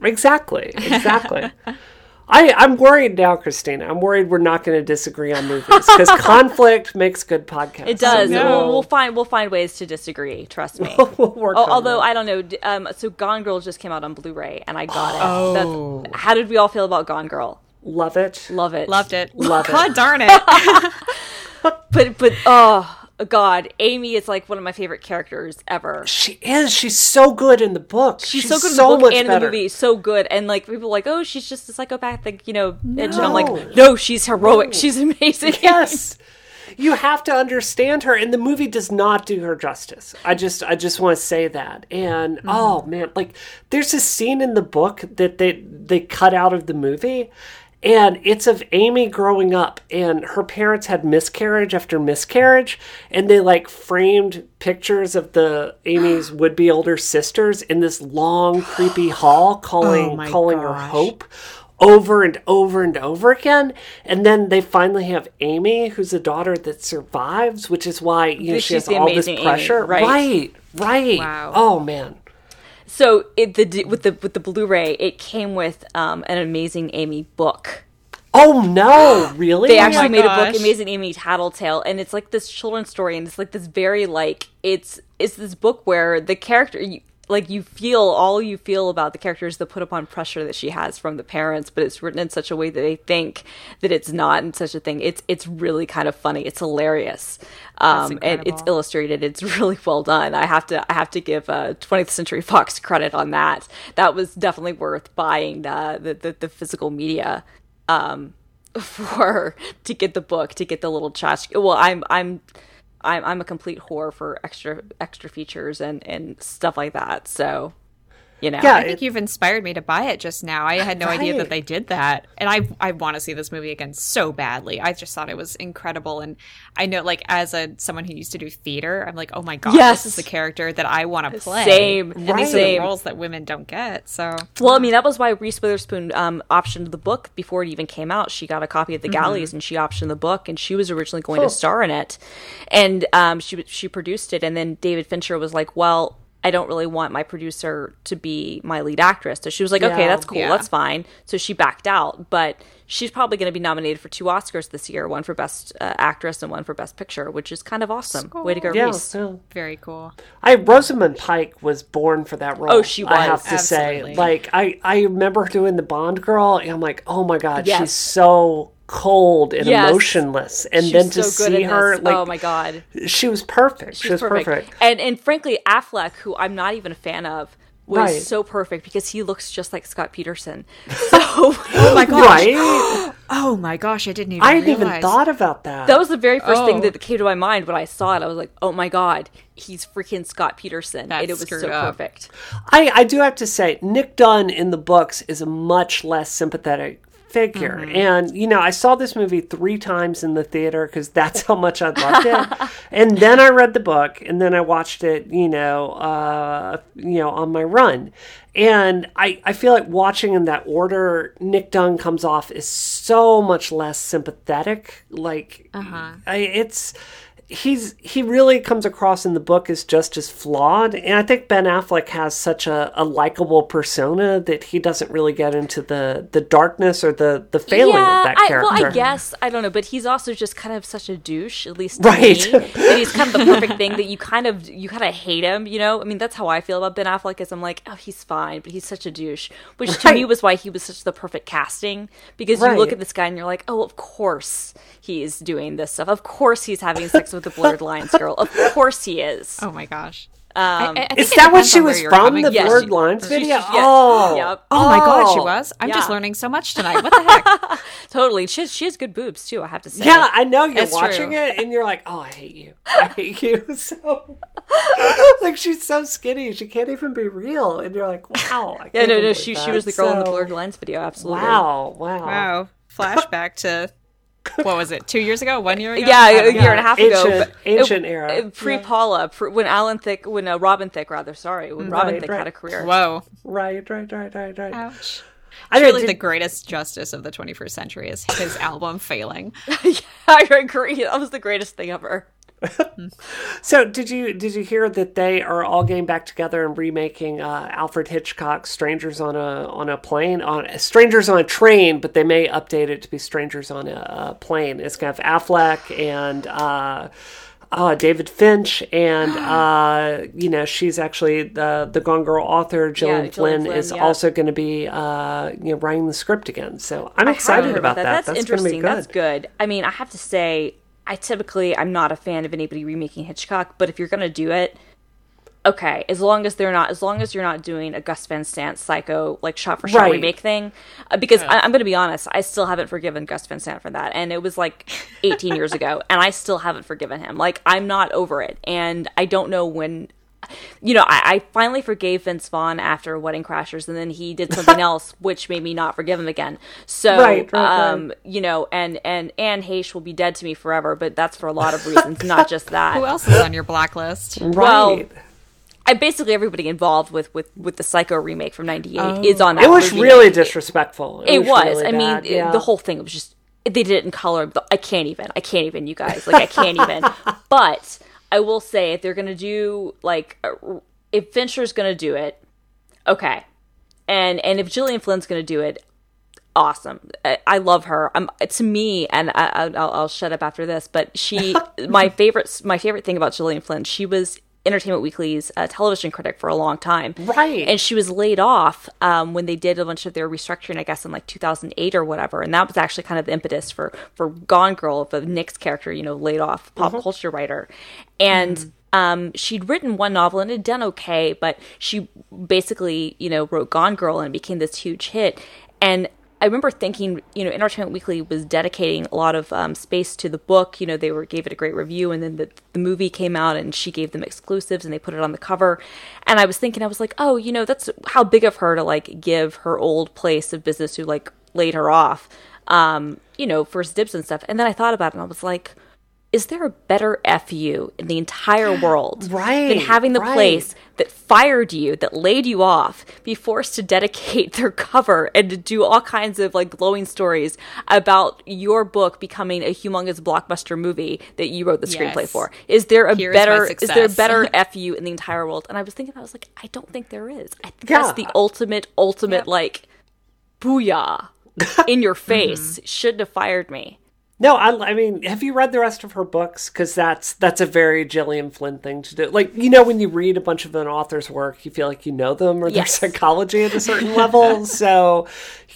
Exactly. Exactly. I, I'm worried now, Christina. I'm worried we're not going to disagree on movies because *laughs* conflict makes good podcasts. It does. So We'll, we'll find we'll find ways to disagree. Trust me. *laughs* we'll work Al- on Although that. I don't know, um, so Gone Girl just came out on Blu-ray, and I got it. Oh. That's, how did we all feel about Gone Girl? love it. Love it. Loved it. Love it. *laughs* God darn it. But but oh God, Amy is like one of my favorite characters ever. She is. She's so good in the book. She's, so good in so the book and in the movie. So good, and like people are like, oh, she's just a psychopathic, you know. And I'm like, no, she's heroic. She's amazing. Yes. *laughs* You have to understand her, and the movie does not do her justice. I just, I just want to say that. And Mm-hmm. oh man, like there's a scene in the book that they they cut out of the movie, and it's of Amy growing up, and her parents had miscarriage after miscarriage, and they like framed pictures of the Amy's *gasps* would be older sisters in this long, creepy *gasps* hall, calling Oh calling her. Hope over and over and over again. And then they finally have Amy, who's a daughter that survives, which is why you know, she has all this amazing Amy, pressure. right? right, right. Wow. Oh man. So it, the with the with the Blu-ray, it came with um, an amazing Amy book. Oh no, *gasps* really? They actually my made a gosh. book, Amazing Amy Tattletale, and it's like this children's story, and it's like this very like it's it's this book where the character. You, like you feel all you feel about the character is the put upon pressure that she has from the parents, but it's written in such a way that they think that it's not in such a thing. It's it's really kind of funny. It's hilarious, um, and it's illustrated. It's *laughs* really well done. I have to I have to give uh, 20th Century Fox credit on that. That was definitely worth buying the the, the, the physical media um, *laughs* for to get the book to get the little tchotchke. Well, I'm I'm I'm I'm a complete whore for extra extra features and and stuff like that. So, you know, Yeah, I think you've inspired me to buy it just now. I had no idea that they did that. And I I want to see this movie again so badly. I just thought it was incredible and I know like as a someone who used to do theater, I'm like, "Oh my god, Yes. this is the character that I want to play." Same. And these are the Same. roles that women don't get. So Well, I mean, that was why Reese Witherspoon um, optioned the book before it even came out. She got a copy of Mm-hmm. the galleys and she optioned the book, and she was originally going to star in it. And um, she she produced it, and then David Fincher was like, "Well, I don't really want my producer to be my lead actress." So she was like, "Okay, that's cool, Yeah. that's fine." So she backed out, but. She's probably going to be nominated for two Oscars this year, one for Best uh, Actress and one for Best Picture, which is kind of awesome. Way to go, Yeah, Reese! so very cool. I Rosamund Pike was born for that role. Oh, she was. I have was. to say, like I I remember doing the Bond girl, and I'm like, oh my god, Yes. she's so cold and Yes. emotionless, and She's then to so see her, like, oh my god, she was perfect. she was perfect. And and frankly, Affleck, who I'm not even a fan of, was Right. so perfect because he looks just like Scott Peterson. *laughs* So Oh my gosh. Right? *gasps* Oh my gosh, I didn't even I hadn't even thought about that. that was the very first thing Oh. that came to my mind when I saw it. I was like, oh my god, he's freaking Scott Peterson, That's and it was so up. perfect. I, I do have to say, Nick Dunn in the books is a much less sympathetic figure. Mm-hmm. And, you know, I saw this movie three times in the theater because that's how much I loved it. *laughs* and then I read the book and then I watched it, you know, uh, you know, on my run. and I, I feel like watching in that order, Nick Dunn comes off is so much less sympathetic. Like, Uh-huh. I, it's he's he really comes across in the book as just as flawed, and I think Ben Affleck has such a, a likable persona that he doesn't really get into the the darkness or the the failing of that I, character. well, I guess I don't know, but he's also just kind of such a douche, at least to Right. me. he's kind of the perfect thing that you kind of you kind of hate him. You know, I mean, that's how I feel about Ben Affleck. Is I'm like, oh, he's fine, but he's such a douche, which to me was why he was such the perfect casting because you look at this guy and you're like, oh, of course he's doing this stuff. Of course he's having sex with *laughs* the blurred lines girl. Of course he is. Oh my gosh. Um, I- I Is that what she was from? The Yes, blurred she- lines she- video? yeah. Oh, Yep. Oh my god, she Oh. was. I'm just learning so much tonight. What the *laughs* heck? totally. She has, she has good boobs too. I have to say. Yeah, I know you're It's watching true. it and you're like, oh, I hate you. I hate you. *laughs* So, *laughs* like, she's so skinny, she can't even be real. And you're like, wow. I Yeah, can't no, no. believe She that. she was the girl in the blurred lines video. Absolutely. Wow, wow. Wow. Flashback to *laughs* what was it? Two years ago? One year ago? Yeah, I a don't know. year and a half ago. Ancient- but- ancient uh, era. Pre Paula, pre, when Alan Thicke, when uh, Robin Thicke, rather, sorry, when Robin Right, Thicke right. had a career. Whoa. Right, right, right, right, right. Ouch. I Really, did- the greatest justice of the 21st century is his album failing. *laughs* I agree. That was the greatest thing ever. *laughs* So did you did you hear that they are all getting back together and remaking uh, Alfred Hitchcock's Strangers on a on a plane on Strangers on a train, but they may update it to be Strangers on a, uh plane. It's gonna have Affleck and uh, uh, David Finch and *gasps* uh, you know she's actually the the Gone Girl author Gillian, Yeah, Flynn, Flynn, is yeah. also going to be uh, you know writing the script again. So I'm I excited about that. That's, gonna interesting. That's good. I mean, I have to say, I typically I'm not a fan of anybody remaking Hitchcock, but if you're gonna do it, okay, as long as they're not, as long as you're not doing a Gus Van Sant psycho like shot for shot Right. remake thing, uh, because I, I'm gonna be honest, I still haven't forgiven Gus Van Sant for that, and it was like 18 years ago, and I still haven't forgiven him. Like I'm not over it, and I don't know when. You know, I, I finally forgave Vince Vaughn after Wedding Crashers, and then he did *laughs* something else, which made me not forgive him again. So, Right, right, right. um, you know, and and Anne Heche will be dead to me forever, but that's for a lot of reasons, not *laughs* just that. Who else is on your blacklist? well, right. I basically everybody involved with with with the Psycho remake from '98 is on that. it was movie. really disrespectful. It was. really I mean, bad, yeah. the whole thing was just they did it in color. but I can't even. I can't even. You guys, like, I can't even. *laughs* But I will say, if they're gonna do like, uh, if Fincher's gonna do it, okay, and and if Gillian Flynn's gonna do it, awesome. I, I love her. Um, to me, and I, I, I'll, I'll shut up after this. But she, *laughs* my favorite, my favorite thing about Gillian Flynn, she was Entertainment Weekly's uh, television critic for a long time, Right. And she was laid off um, when they did a bunch of their restructuring, I guess, in like 2008 or whatever. And that was actually kind of the impetus for for Gone Girl, the Nick's character, you know, laid off pop culture writer, and. Um, she'd written one novel and it had done okay, but she basically, you know, wrote Gone Girl and it became this huge hit. And I remember thinking, you know, Entertainment Weekly was dedicating a lot of um, space to the book. You know, they were gave it a great review, and then the, the movie came out, and she gave them exclusives, and they put it on the cover. And I was thinking, I was like, oh, you know, that's how big of her to like give her old place of business who like laid her off, um, you know, first dibs and stuff. And then I thought about it, and I was like. Is there a better FU in the entire *gasps* world Right, than having the right. place that fired you, that laid you off, be forced to dedicate *laughs* their cover and to do all kinds of like glowing stories about your book becoming a humongous blockbuster movie that you wrote the screenplay for? Is there a Here's my better is there a better *laughs* FU in the entire world? And I was thinking, I was like, I don't think there is. I think Yeah. that's the ultimate, ultimate like booyah *laughs* in your face. Mm-hmm. Shouldn't have fired me. No, I, I mean, have you read the rest of her books? Because that's that's a very Gillian Flynn thing to do. Like, you know, when you read a bunch of an author's work, you feel like you know them or their Yes. psychology at a certain *laughs* level. So,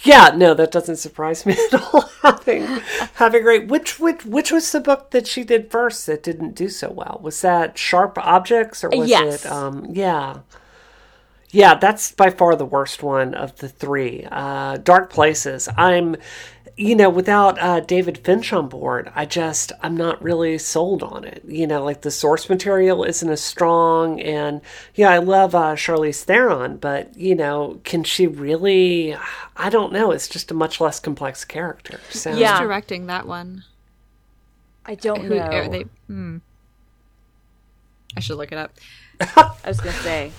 yeah, no, that doesn't surprise me *laughs* at all. having having great. Which which which was the book that she did first that didn't do so well? Was that Sharp Objects or was Yes. it? Um, yeah. Yeah, that's by far the worst one of the three. Uh, Dark Places. I'm, you know, without uh, David Finch on board, I just, I'm not really sold on it. You know, like the source material isn't as strong. And, yeah, I love uh, Charlize Theron, but, you know, can she really, I don't know. It's just a much less complex character. So, Yeah. Who's directing that one? I don't Who know. are they? Hmm. I should look it up. *laughs* I was gonna say.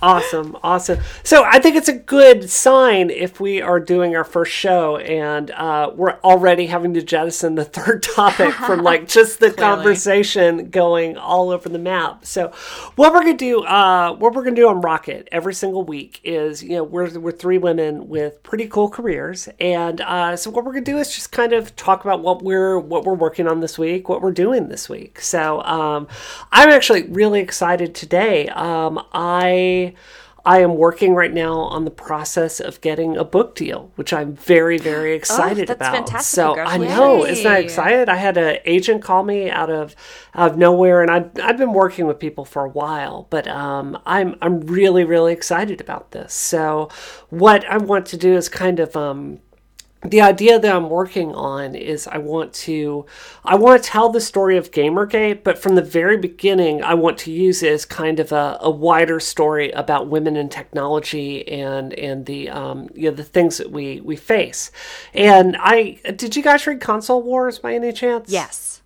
Awesome, awesome. So I think it's a good sign if we are doing our first show and uh, we're already having to jettison the third topic from like *laughs* just the conversation going all over the map. So what we're gonna do, uh, what we're gonna do on Rocket every single week is, you know, we're we're three women with pretty cool careers, and uh, so what we're gonna do is just kind of talk about what we're what we're working on this week, what we're doing this week. So um, I'm actually really excited today. Um, I I am working right now on the process of getting a book deal, which I'm very, very *gasps* excited that's about. fantastic. So I know, isn't that excited? I had an agent call me out of out of nowhere, and I've I've been working with people for a while, but um, I'm I'm really, really excited about this. So what I want to do is kind of um, the idea that I'm working on is I want to I want to tell the story of Gamergate, but from the very beginning I want to use it as kind of a, a wider story about women in technology and and the um, you know the things that we we face. And I did you guys read Console Wars by any chance? Yes.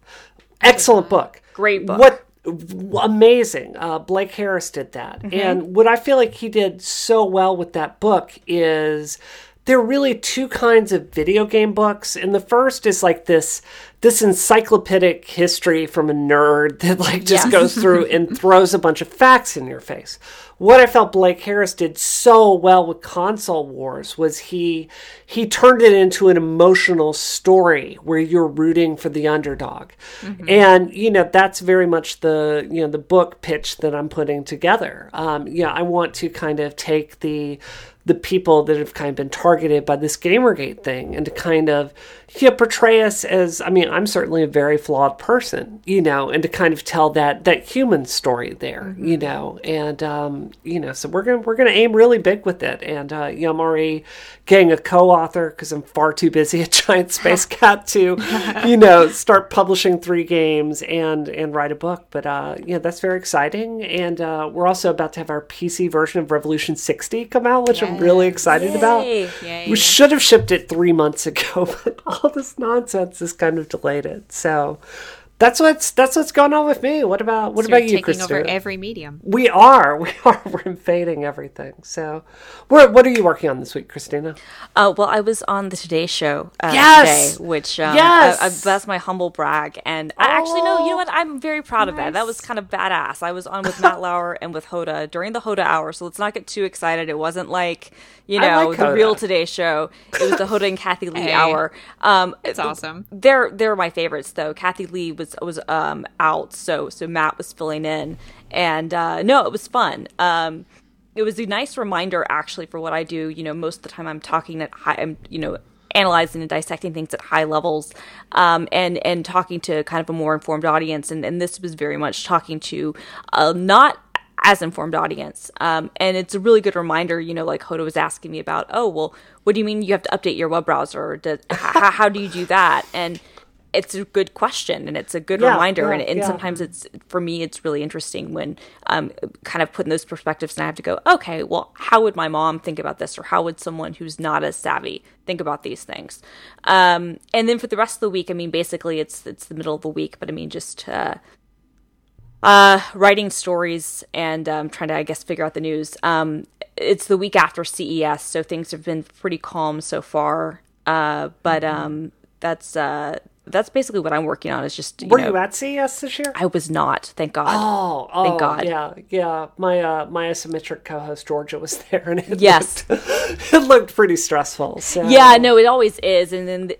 excellent book. Great book. What amazing. Uh, Blake Harris did that. Mm-hmm. And what I feel like he did so well with that book is there are really two kinds of video game books. And the first is like this this encyclopedic history from a nerd that like just goes through and *laughs* throws a bunch of facts in your face. What I felt Blake Harris did so well with Console Wars was he he turned it into an emotional story where you're rooting for the underdog. And you know, that's very much the you know the book pitch that I'm putting together. Um, yeah, I want to kind of take the the people that have kind of been targeted by this Gamergate thing and to kind of yeah, portray us as I mean, I'm certainly a very flawed person, you know, and to kind of tell that that human story there, you know, and um, you know, so we're gonna we're gonna aim really big with it, and uh, you know, I'm already getting a co-author because I'm far too busy at *laughs* Giant Space *laughs* Cat to, you know, start publishing three games and and write a book, but uh, yeah, that's very exciting, and uh, we're also about to have our PC version of Revolution 60 come out, which I'm really excited about. Yay. Yay. We should have shipped it three months ago, *laughs* but all this nonsense is kind of delayed it. So that's what's that's what's going on with me. What about what So you're about you, taking over every medium. we are, *laughs* we are, we're invading everything. So, what what are you working on this week, Christina? Uh, well, I was on the Today Show uh, Yes! today, which um, Yes! I, I, that's my humble brag, and I actually no, you know Oh, what? I'm very proud of that. That was kind of badass. I was on with Matt Lauer and with Hoda during the Hoda hour, so let's not get too excited. It wasn't like you know like the Hoda. real Today Show. It was the Hoda and Kathie Lee *laughs* Hey. hour. Um, It's awesome. they're they're my favorites though. Kathie Lee was was um out, so so Matt was filling in, and uh, no, it was fun. Um, it was a nice reminder actually for what I do. You know, most of the time I'm talking at high, I'm you know analyzing and dissecting things at high levels, um, and and talking to kind of a more informed audience, and and this was very much talking to uh, not as informed audience. Um, and it's a really good reminder, you know, like Hoda was asking me about, oh, well, what do you mean you have to update your web browser? Does, how do you do that? And it's a good question and it's a good Yeah, reminder. yeah, and, and yeah. sometimes it's, for me, it's really interesting when um, kind of putting those perspectives and I have to go, okay, well, how would my mom think about this? Or how would someone who's not as savvy think about these things? Um, and then for the rest of the week, I mean, basically it's, it's the middle of the week, but I mean, just, uh, uh, writing stories and um, trying to, I guess, figure out the news. Um, it's the week after CES, so things have been pretty calm so far. Uh, but Mm-hmm. um, that's uh, that's basically what I'm working on. Is just you Were know, you at CES this year? I was not, thank God. Oh, oh, Thank God. Yeah, yeah. My uh, my asymmetric co-host Georgia was *laughs* there, and it Yes. looked, *laughs* it looked pretty stressful. So Yeah, no, it always is, and then the,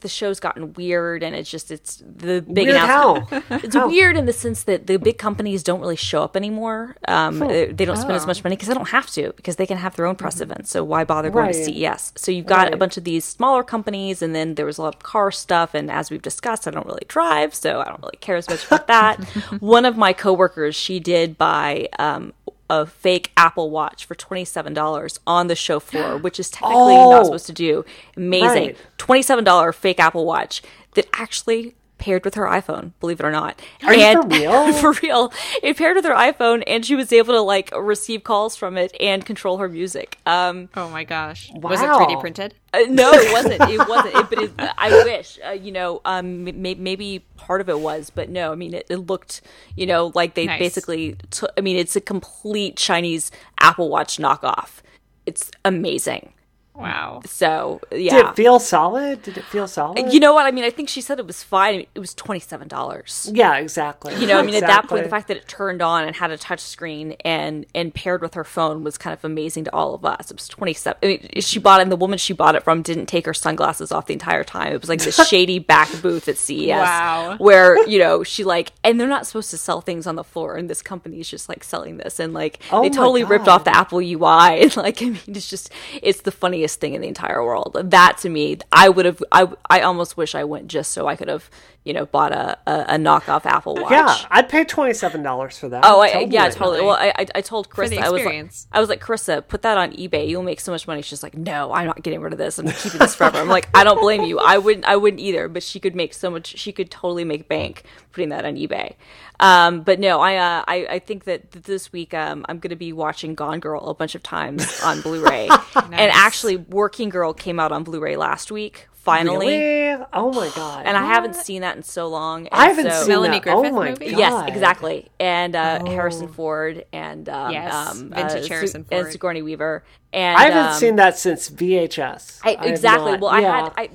the show's gotten weird, and it's just it's the big Weird how? *laughs* It's weird in the sense that the big companies don't really show up anymore. Um, they they don't spend as much money because they don't have to because they can have their own press events. So why bother going to CES? So you've got a bunch of these smaller companies, and then there was a lot of car stuff. And as we've discussed, I don't really drive, so I don't really care as much about that. *laughs* One of my coworkers, she did buy. Um, a fake Apple Watch for twenty seven dollars on the show floor, *gasps* which is technically Oh. not supposed to do. Amazing, Right. twenty seven dollar fake Apple Watch that actually paired with her iPhone, believe it or not. Are you for real? *laughs* for real. It paired with her iPhone and she was able to like receive calls from it and control her music. Um Oh my gosh. Was it 3D printed? uh, no, it wasn't. It wasn't. It, but it, *laughs* I wish, uh, you know, um, may- maybe part of it was, but no. I mean, it, it looked, you know, like they Nice. basically. I mean, it's a complete Chinese Apple Watch knockoff. It's amazing. Wow. So yeah. Did it feel solid? Did it feel solid? you know what I mean? I think she said it was fine. It was twenty seven dollars. yeah, exactly. You know, I mean, at that point, the fact that it turned on and had a touch screen and and paired with her phone was kind of amazing to all of us. It was twenty seven. I mean, she bought it, and the woman she bought it from didn't take her sunglasses off the entire time. It was like this *laughs* shady back booth at CES, Wow. where you know she like, and they're not supposed to sell things on the floor, and this company is just like selling this, and like Oh they my totally ripped off the Apple UI, *laughs* and like I mean, it's just it's the funniest thing in the entire world. That to me, I would have, I I almost wish I went just so I could have. You know, bought a, a, a knockoff Apple Watch. Yeah, I'd pay twenty seven dollars for that. Oh, I, yeah, totally. Well, I, I, I told Chris, I was like, experience. I was like, Carissa, put that on eBay. You'll make so much money. She's like, No, I'm not getting rid of this. I'm keeping this forever. I'm like, I don't blame you. I wouldn't, I wouldn't either. But she could make so much. She could totally make bank putting that on eBay. Um, but no, I, uh, I, I think that this week um, I'm going to be watching Gone Girl a bunch of times on Blu-ray. *laughs* And actually, Working Girl came out on Blu-ray last week. Finally. Really? Oh my *sighs* god! And I haven't seen that in so long. I haven't so- seen Melanie that. Oh Griffith my movie? god! Yes, exactly. And uh, Harrison Ford and um, Yes, um, vintage uh, Harrison and Sigourney Weaver. And I haven't um, seen that since VHS. I, exactly. not- Well, I had I,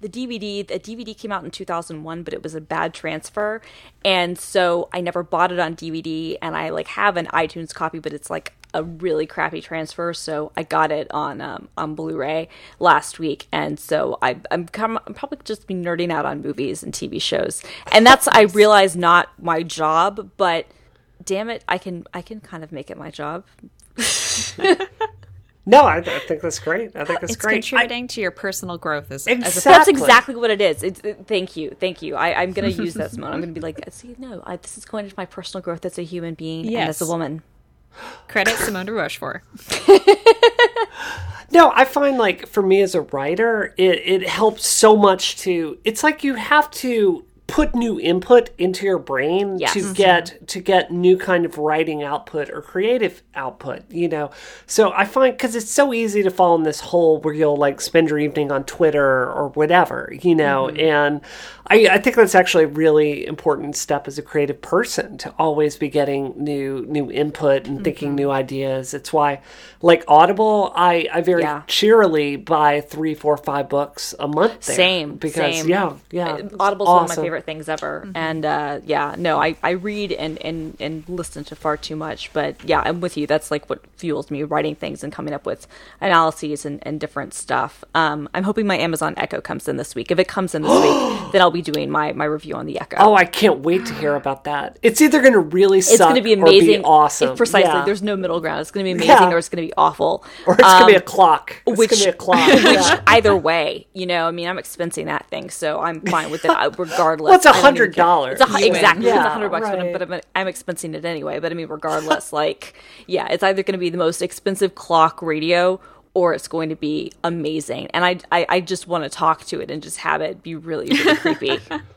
the, DVD. The DVD came out in 2001, but it was a bad transfer, and so I never bought it on DVD. And I like have an iTunes copy, but it's like a really crappy transfer. So I got it on um, on Blu-ray last week, and so I, I'm come, I'm probably just be nerding out on movies and TV shows, and that's I realize not my job, but damn it, I can I can kind of make it my job. *laughs* No, I, I think that's great. I think that's It's great. I- contributing to your personal growth as, as a Exactly. That's exactly what it is. It's, it, thank you, thank you. I, I'm going to use that, Simone. I'm going to be like, see, no, I, this is going into my personal growth as a human being and as a woman. credit Simone de Rochefort. *laughs* No, I find like for me as a writer, it, it helps so much to. It's like you have to put new input into your brain Yes. to Mhm. get to get new kind of writing output or creative output you know so i find because it's so easy to fall in this hole where you'll like spend your evening on twitter or whatever you know mm-hmm. and I, I think that's actually a really important step as a creative person to always be getting new new input and thinking mm-hmm. new ideas it's why like audible i i very Yeah. cheerily buy three four five books a month there Same, because same. yeah yeah uh, it's Audible's one of my awesome. Favorite things ever. And uh, yeah, no, I, I read and, and, and listen to far too much. But yeah, I'm with you. That's like what fuels me writing things and coming up with analyses and, and different stuff. Um, I'm hoping my Amazon Echo comes in this week. If it comes in this week, *gasps* then I'll be doing my, my review on the Echo. Oh, I can't wait to hear about that. It's either going to really suck it's going to be amazing. awesome. If precisely. Yeah. There's no middle ground. It's going to be amazing Yeah. or it's going to be awful. or it's going to be a clock. It's which- going to be a clock. *laughs* yeah. Either way, you know, I mean, I'm expensing that thing, so I'm fine with it *laughs* uh, regardless. Well, it's I don't even care. $100. It's a, hu- You exactly. it's a hundred bucks, but, I'm- but I'm, I'm expensing it anyway. But I mean, regardless, *laughs* like, yeah, it's either going to be the most expensive clock radio or it's going to be amazing. And I, I, I just want to talk to it and just have it be really, really creepy. *laughs*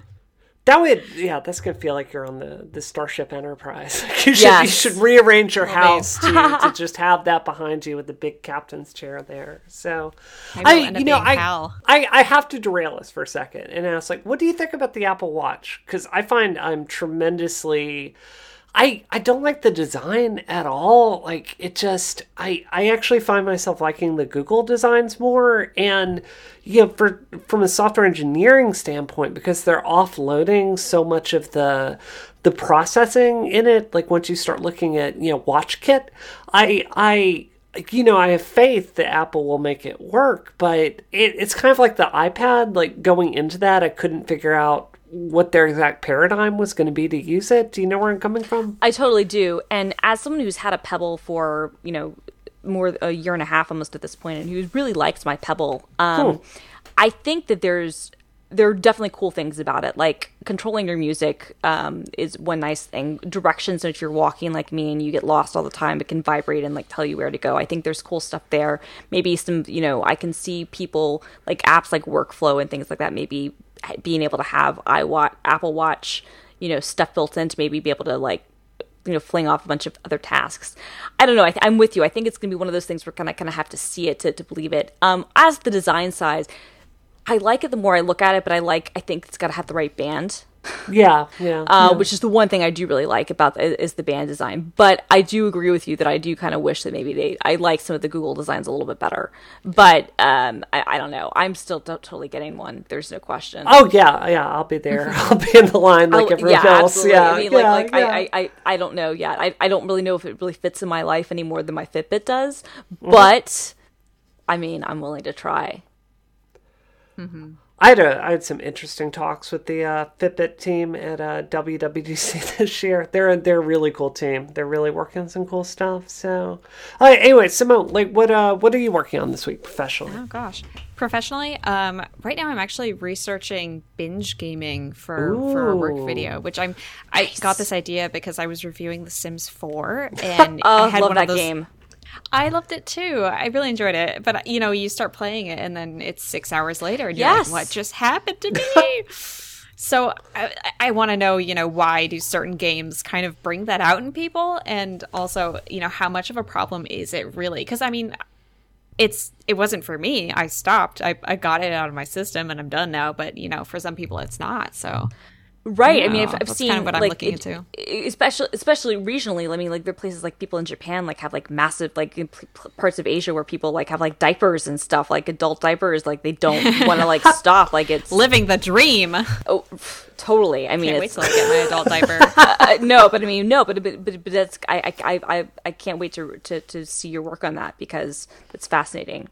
That would, yeah, that's going to feel like you're on the, the Starship Enterprise. *laughs* you, should, you should rearrange your house to, to just have that behind you with the big captain's chair there. So, I, up you know, I, Hal. I, I have to derail us for a second and ask, like, what do you think about the Apple Watch? Because I find I'm tremendously. I, I don't like the design at all. Like it just I, I actually find myself liking the Google designs more and you know for from a software engineering standpoint because they're offloading so much of the the processing in it like once you start looking at you know WatchKit I I you know, I have faith that Apple will make it work, but it, it's kind of like the iPad. Like going into that, I couldn't figure out what their exact paradigm was going to be to use it. Do you know where I'm coming from? I totally do. And as someone who's had a Pebble for, you know, more a year and a half almost at this point, and who really likes my Pebble, um, I think that there's there are definitely cool things about it. Like controlling your music um, is one nice thing. Directions if you're walking like me and you get lost all the time, it can vibrate and like tell you where to go. I think there's cool stuff there. Maybe some, you know, I can see people like apps like Workflow and things like that. Maybe being able to have iWatch, Apple Watch, you know, stuff built in to maybe be able to like you know fling off a bunch of other tasks. I don't know. I am with you. I think it's going to be one of those things we're going to kind of have to see it to, to believe it. Um as the design size i like it the more i look at it but i like i think it's got to have the right band yeah, yeah, *laughs* uh, yeah. which is the one thing I do really like about the, is the band design. But I do agree with you that I do kind of wish that maybe they I like some of the Google designs a little bit better. But um, I, I don't know. I'm still t- totally getting one. There's no question. Oh yeah, yeah. I'll be there. *laughs* I'll be in the line like I'll- everyone yeah, else. absolutely. Yeah, I mean, yeah, like, like. I, I, I, don't know yet. I, I don't really know if it really fits in my life any more than my Fitbit does. Mm-hmm. But I mean, I'm willing to try. I had a, I had some interesting talks with the uh, Fitbit team at uh, WWDC *laughs* this year. They're a, they're a really cool team. They're really working on some cool stuff. So, uh, anyway, Simone, like, what uh, what are you working on this week professionally? Oh gosh. Professionally, um, right now I'm actually researching binge gaming for for a work video, which I'm I got this idea because I was reviewing The Sims 4 *laughs* and Oh, I had love one that of those, game. I loved it too. I really enjoyed it. But you know, you start playing it and then it's six hours later and you're Yes. like, what just happened to me? *laughs* so I, I want to know, you know, why do certain games kind of bring that out in people, and also, you know, how much of a problem is it really? Because I mean, it's it wasn't for me. I stopped. I, I got it out of my system and I'm done now. But you know, for some people, it's not. So Right. I mean, I've, I've that's seen kind of what I'm like looking it- into. especially especially regionally. I mean, like there are places like people in Japan like have like massive like p- parts of Asia where people like have like diapers and stuff, like adult diapers. Like they don't want to like *laughs* stop. Like it's living the dream. Oh, totally. I mean, wait it's till I get my adult *laughs* diaper. uh, no, but I mean, no, but but but, but that's I, I I I I can't wait to, to to see your work on that because it's fascinating.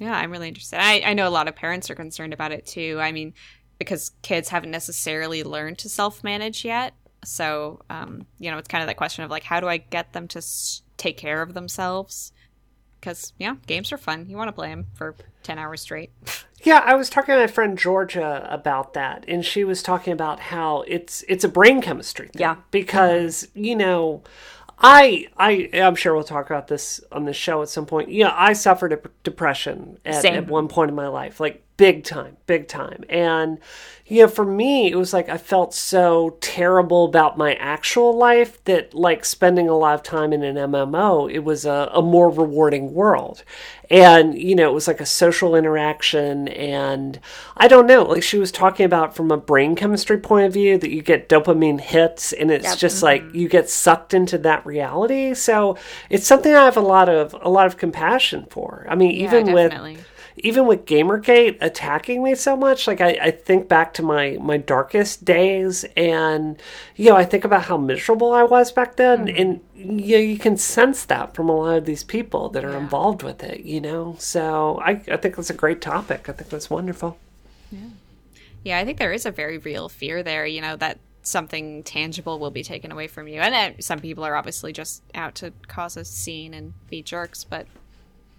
Yeah, I'm really interested. I, I know a lot of parents are concerned about it too. I mean, because kids haven't necessarily learned to self manage yet. So, um, you know, it's kind of that question of like, how do I get them to s- take care of themselves? Because, yeah, games are fun. You want to play them for 10 hours straight. *laughs* Yeah, I was talking to my friend Georgia about that, and she was talking about how it's it's a brain chemistry thing. Yeah. because you know, I I I'm sure we'll talk about this on the show at some point. Yeah, I suffered a depression at, at one point in my life, like big time, big time, and you know, for me, it was like I felt so terrible about my actual life that like spending a lot of time in an MMO, it was a, a more rewarding world. And, you know, it was like a social interaction. And I don't know, like she was talking about from a brain chemistry point of view that you get dopamine hits and it's Yep. just like mm-hmm. you get sucked into that reality. So it's something I have a lot of, a lot of compassion for. I mean, even with, definitely. Even with Gamergate attacking me so much, like I, I think back to my my darkest days, and you know I think about how miserable I was back then, and you know, you can sense that from a lot of these people that are involved with it. You know, so I I think that's a great topic. I think that's wonderful. Yeah, yeah. I think there is a very real fear there, you know, that something tangible will be taken away from you. And uh, some people are obviously just out to cause a scene and be jerks, but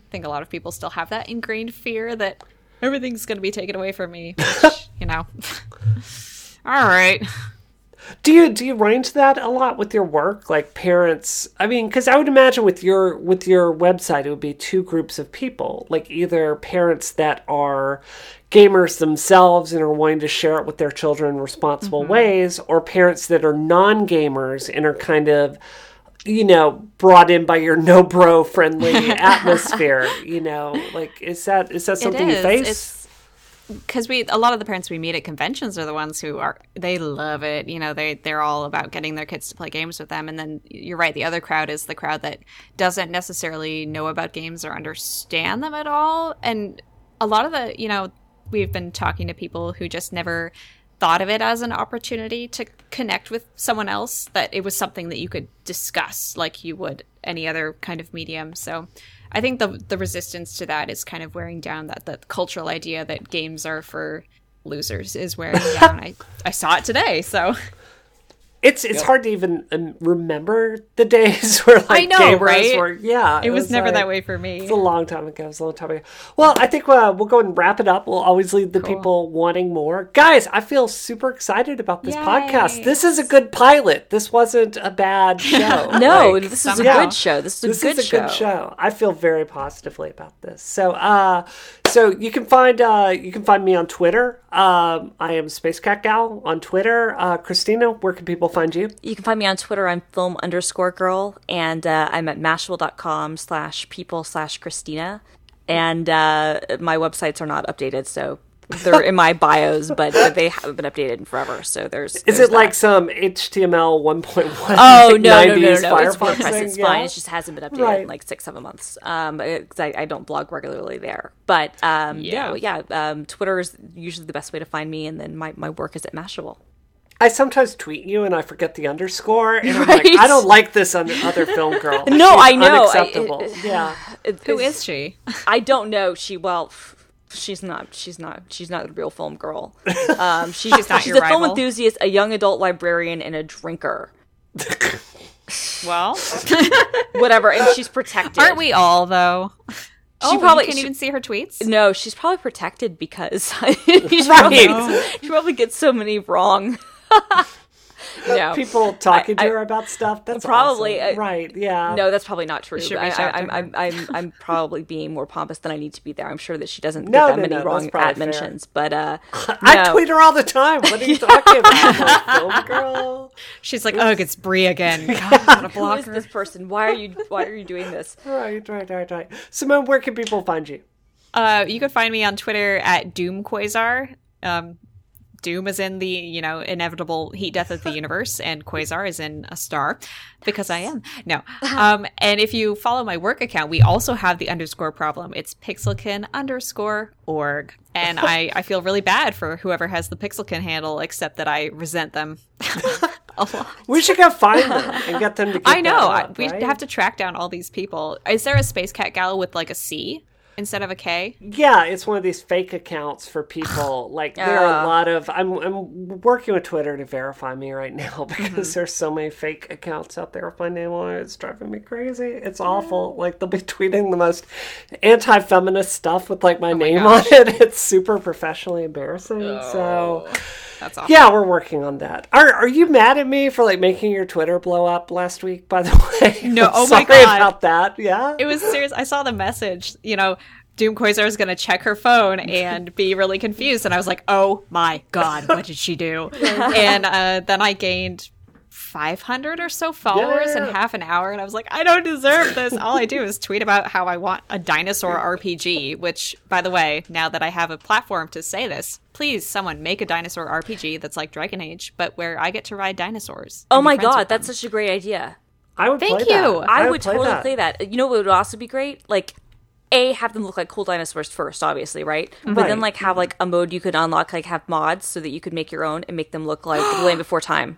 think a lot of people still have that ingrained fear that everything's going to be taken away from me, *laughs* which, you know. *laughs* All right. Do you do you run into that a lot with your work, like parents? I mean, because I would imagine with your with your website, it would be two groups of people, like either parents that are gamers themselves and are wanting to share it with their children in responsible mm-hmm. ways, or parents that are non gamers and are kind of you know brought in by your *laughs* no bro friendly *laughs* atmosphere you know like is that is that something you face It's because we a lot of the parents we meet at conventions are the ones who are they love it. You know, they they're all about getting their kids to play games with them. And then you're right, the other crowd is the crowd that doesn't necessarily know about games or understand them at all. And a lot of the you know we've been talking to people who just never thought of it as an opportunity to connect with someone else that it was something that you could discuss like you would any other kind of medium. So i think the the resistance to that is kind of wearing down that the cultural idea that games are for losers is wearing *laughs* down. I i saw it today so It's it's hard to even um, remember the days *laughs* where like I know, gamers right? were. Yeah, It was never like- that way for me. It's a long time ago. It was a long time ago. Well, I think uh, we'll go and wrap it up. We'll always leave the people wanting more. Guys, I feel super excited about this Yay. podcast. This is a good pilot. This wasn't a bad *laughs* show. No, Like, this is a good show. This is a, this good, is a show. good show. I feel very positively about this. So, uh, so you can find uh, you can find me on Twitter. Um, I am Spacekatgal on Twitter. Uh, Christina, where can people find you? You can find me on Twitter. I'm film underscore girl, and uh, I'm at mashable.com slash people slash Christina. And uh, my websites are not updated, so they're in my bios, but they haven't been updated in forever. So there's. Is there's it like some HTML 1.1? Oh like no, no, no, 90s no! It's Firefox WordPress. thing? It's Yeah? fine. It just hasn't been updated Right. in like six, seven months. Um, because I, I don't blog regularly there. But um, yeah, Yeah. yeah. Um, Twitter is usually the best way to find me, and then my, my work is at Mashable. I sometimes tweet you and I forget the underscore, and I'm Right. like, I don't like this un- other film girl. *laughs* No, She's I know. I- Unacceptable. yeah. It- Who it's- is she? I don't know. She well, she's not. She's not. She's not the real film girl. *laughs* Um, she's, she's not she's your a film enthusiast, a young adult librarian, and a drinker. Well, *laughs* Whatever, and she's protected. aren't we all though? She oh, probably can't she- even see her tweets. No, she's probably protected because *laughs* she, probably, she probably gets so many wrong. No, People talking to I- her about stuff. That's Probably, awesome. uh, right. Yeah. no, that's probably not true. should I, I, I'm, I'm, I'm, I'm *laughs* probably being more pompous than I need to be there. I'm sure that she doesn't No, get that no, many no, wrong that's at fair. mentions. But uh, *laughs* I tweet her all the time. What are you *laughs* talking about? Like, film girl. She's like, ugh, it's Brie again. God, I'm gonna block this person? Why are you? Why are you doing this? Right, right, right, right. Simone, where can people find you? Uh, you can find me on Twitter at Doom Quasar. Um, Doom is in the you know inevitable heat death of the universe, and *laughs* Quasar is in a star because I am. No, um, and if you follow my work account, we also have the underscore problem. It's pixelkin underscore org, and I *laughs* I feel really bad for whoever has the pixelkin handle, except that I resent them. *laughs* a lot. We should go find them and get them to. I know. up, we right? have to track down all these people. Is there a Space Cat gal with like a C instead of a K? Yeah, it's one of these fake accounts for people. *sighs* Like there are a lot of. I'm I'm working with Twitter to verify me right *laughs* now mm-hmm. because there's so many fake accounts out there with my name on it. It's driving me crazy. It's awful. Like they'll be *laughs* tweeting the most anti-feminist stuff with like my oh name on it. *laughs* It's super professionally embarrassing. So. Oh. That's awful. Yeah, we're working on that. Are Are you mad at me for like making your Twitter blow up last week? By the *laughs* way, No, oh my God. about that. Yeah, It was serious. I saw the message. You know, Doom Quasar is going to check her phone and be really confused. And I was like, oh my God, what did she do? *laughs* and uh, then I gained 500 or so followers in Yeah. half an hour. And I was like, I don't deserve this. All I do is tweet about how I want a dinosaur RPG, which, by the way, now that I have a platform to say this, please, someone make a dinosaur RPG that's like Dragon Age, but where I get to ride dinosaurs. Oh my god, that's such a great idea. I would. Thank play that. you. I, would, play totally that. play that. You know what would also be great? Like a have them look like cool dinosaurs first, obviously, right? But then like have like a mode you could unlock, like have mods so that you could make your own and make them look like the Land *gasps* Before Time.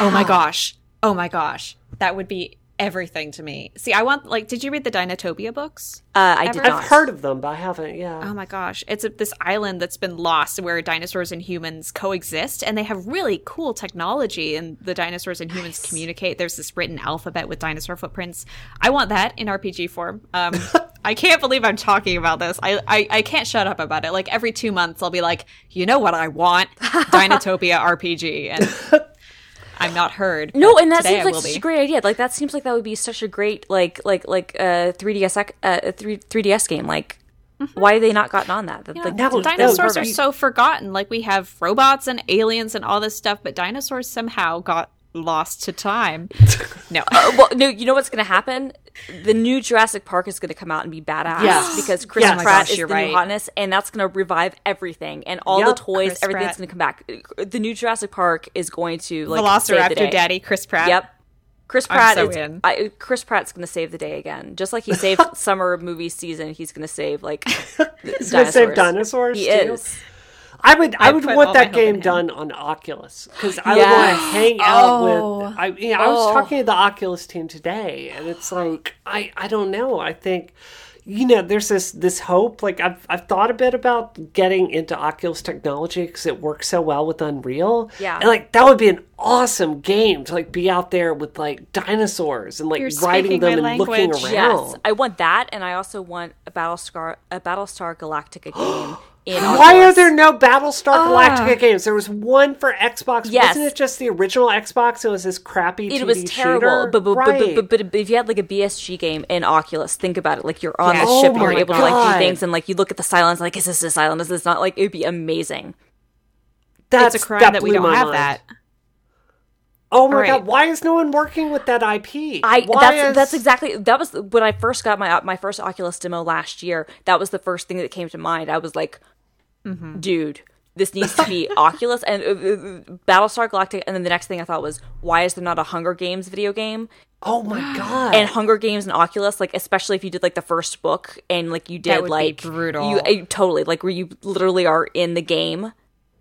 Oh my gosh. Oh my gosh. That would be everything to me. See, I want like did you read the Dinotopia books? Uh, I did Ever- not. I've heard of them, but I haven't. Yeah. Oh my gosh. It's a, this island that's been lost where dinosaurs and humans coexist and they have really cool technology and the dinosaurs and humans communicate. There's this written alphabet with dinosaur footprints. I want that in RPG form. Um *laughs* I can't believe I'm talking about this. I, I I can't shut up about it. Like every 2 months I'll be like, "You know what I want? *laughs* Dinotopia RPG." And *laughs* I'm not heard. No, and that seems I like such be. a great idea. Like that seems like that would be such a great like like like uh 3ds ec- uh 3 3ds game. Like why have they not gotten on that? That- like, No, that's no, dinosaurs are so forgotten. Like we have robots and aliens and all this stuff, but dinosaurs somehow got lost to time. *laughs* No. Uh, well, no, you know what's going to happen? The new Jurassic Park is going to come out and be badass Yes. *gasps* because Chris Yes. Oh Pratt gosh, is you're the right. new hotness, and that's going to revive everything and all Yep. the toys. Chris everything's going to come back. The new Jurassic Park is going to like save the Velociraptor day. Daddy, Chris Pratt. Yep. Chris I'm Pratt so is in. I, Chris Pratt's going to save the day again, just like he saved *laughs* summer movie season. He's going to save like *laughs* He's gonna save dinosaurs. He too? is. I would. I, I would want that game done on Oculus because I Yes. would want to hang out Oh. with. I, you know, I was Oh. talking to the Oculus team today, and it's like I. I don't know. I think. you know, there's this this hope. Like I've I've thought a bit about getting into Oculus technology because it works so well with Unreal. Yeah. and like that would be an awesome game to like be out there with like dinosaurs and like You're riding them my and looking around. Yes, I want that, and I also want a Battlestar a Battlestar Galactica game *gasps* *gasps* in. Why are there no Battlestar Galactica ah. games? There was one for Xbox. Yes. Wasn't it just the original Xbox? It was this crappy. It 2D was terrible, but but, right. but, but but but if you had like a BSG game in Oculus, think about it. Like you're on Yeah. the Oh ship, and you're my able to like do things, and like you look at the silence, like is this a silent? Is this not? Like it would be amazing. That's it's a crime that, we blew don't have mind. that. Oh my Right. god! Why is no one working with that IP? I Why that's is- that's exactly that was when I first got my my first Oculus demo last year. That was the first thing that came to mind. I was like, Mm-hmm. dude, this needs to be *laughs* Oculus and uh, uh, Battlestar Galactica. And then the next thing I thought was, why is there not a Hunger Games video game? Oh my *gasps* god! and Hunger Games and Oculus, like especially if you did like the first book and like you did would be like brutal. You uh, totally like where you literally are in the game.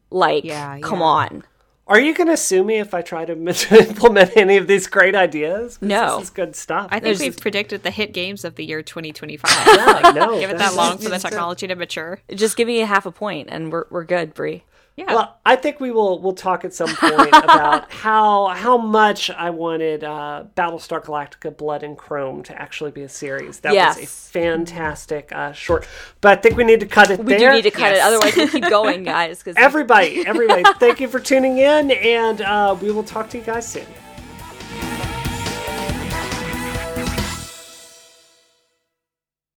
Like, Yeah, come yeah. on. Are you going to sue me if I try to *laughs* implement any of these great ideas? No. this is good stuff. I think There's- we've predicted the hit games of the year 2025. yeah, no, Give it that long for the technology to mature. Just give me a half a point and we're we're good, Brie. Yeah. Well, I think we will we'll talk at some point *laughs* about how how much I wanted uh, Battlestar Galactica: Blood and Chrome to actually be a series. That was a fantastic uh, short. But I think we need to cut it We there. do need to cut it, otherwise we'll keep going, *laughs* guys. Because Everybody, *laughs* everybody, thank you for tuning in, and uh, we will talk to you guys soon.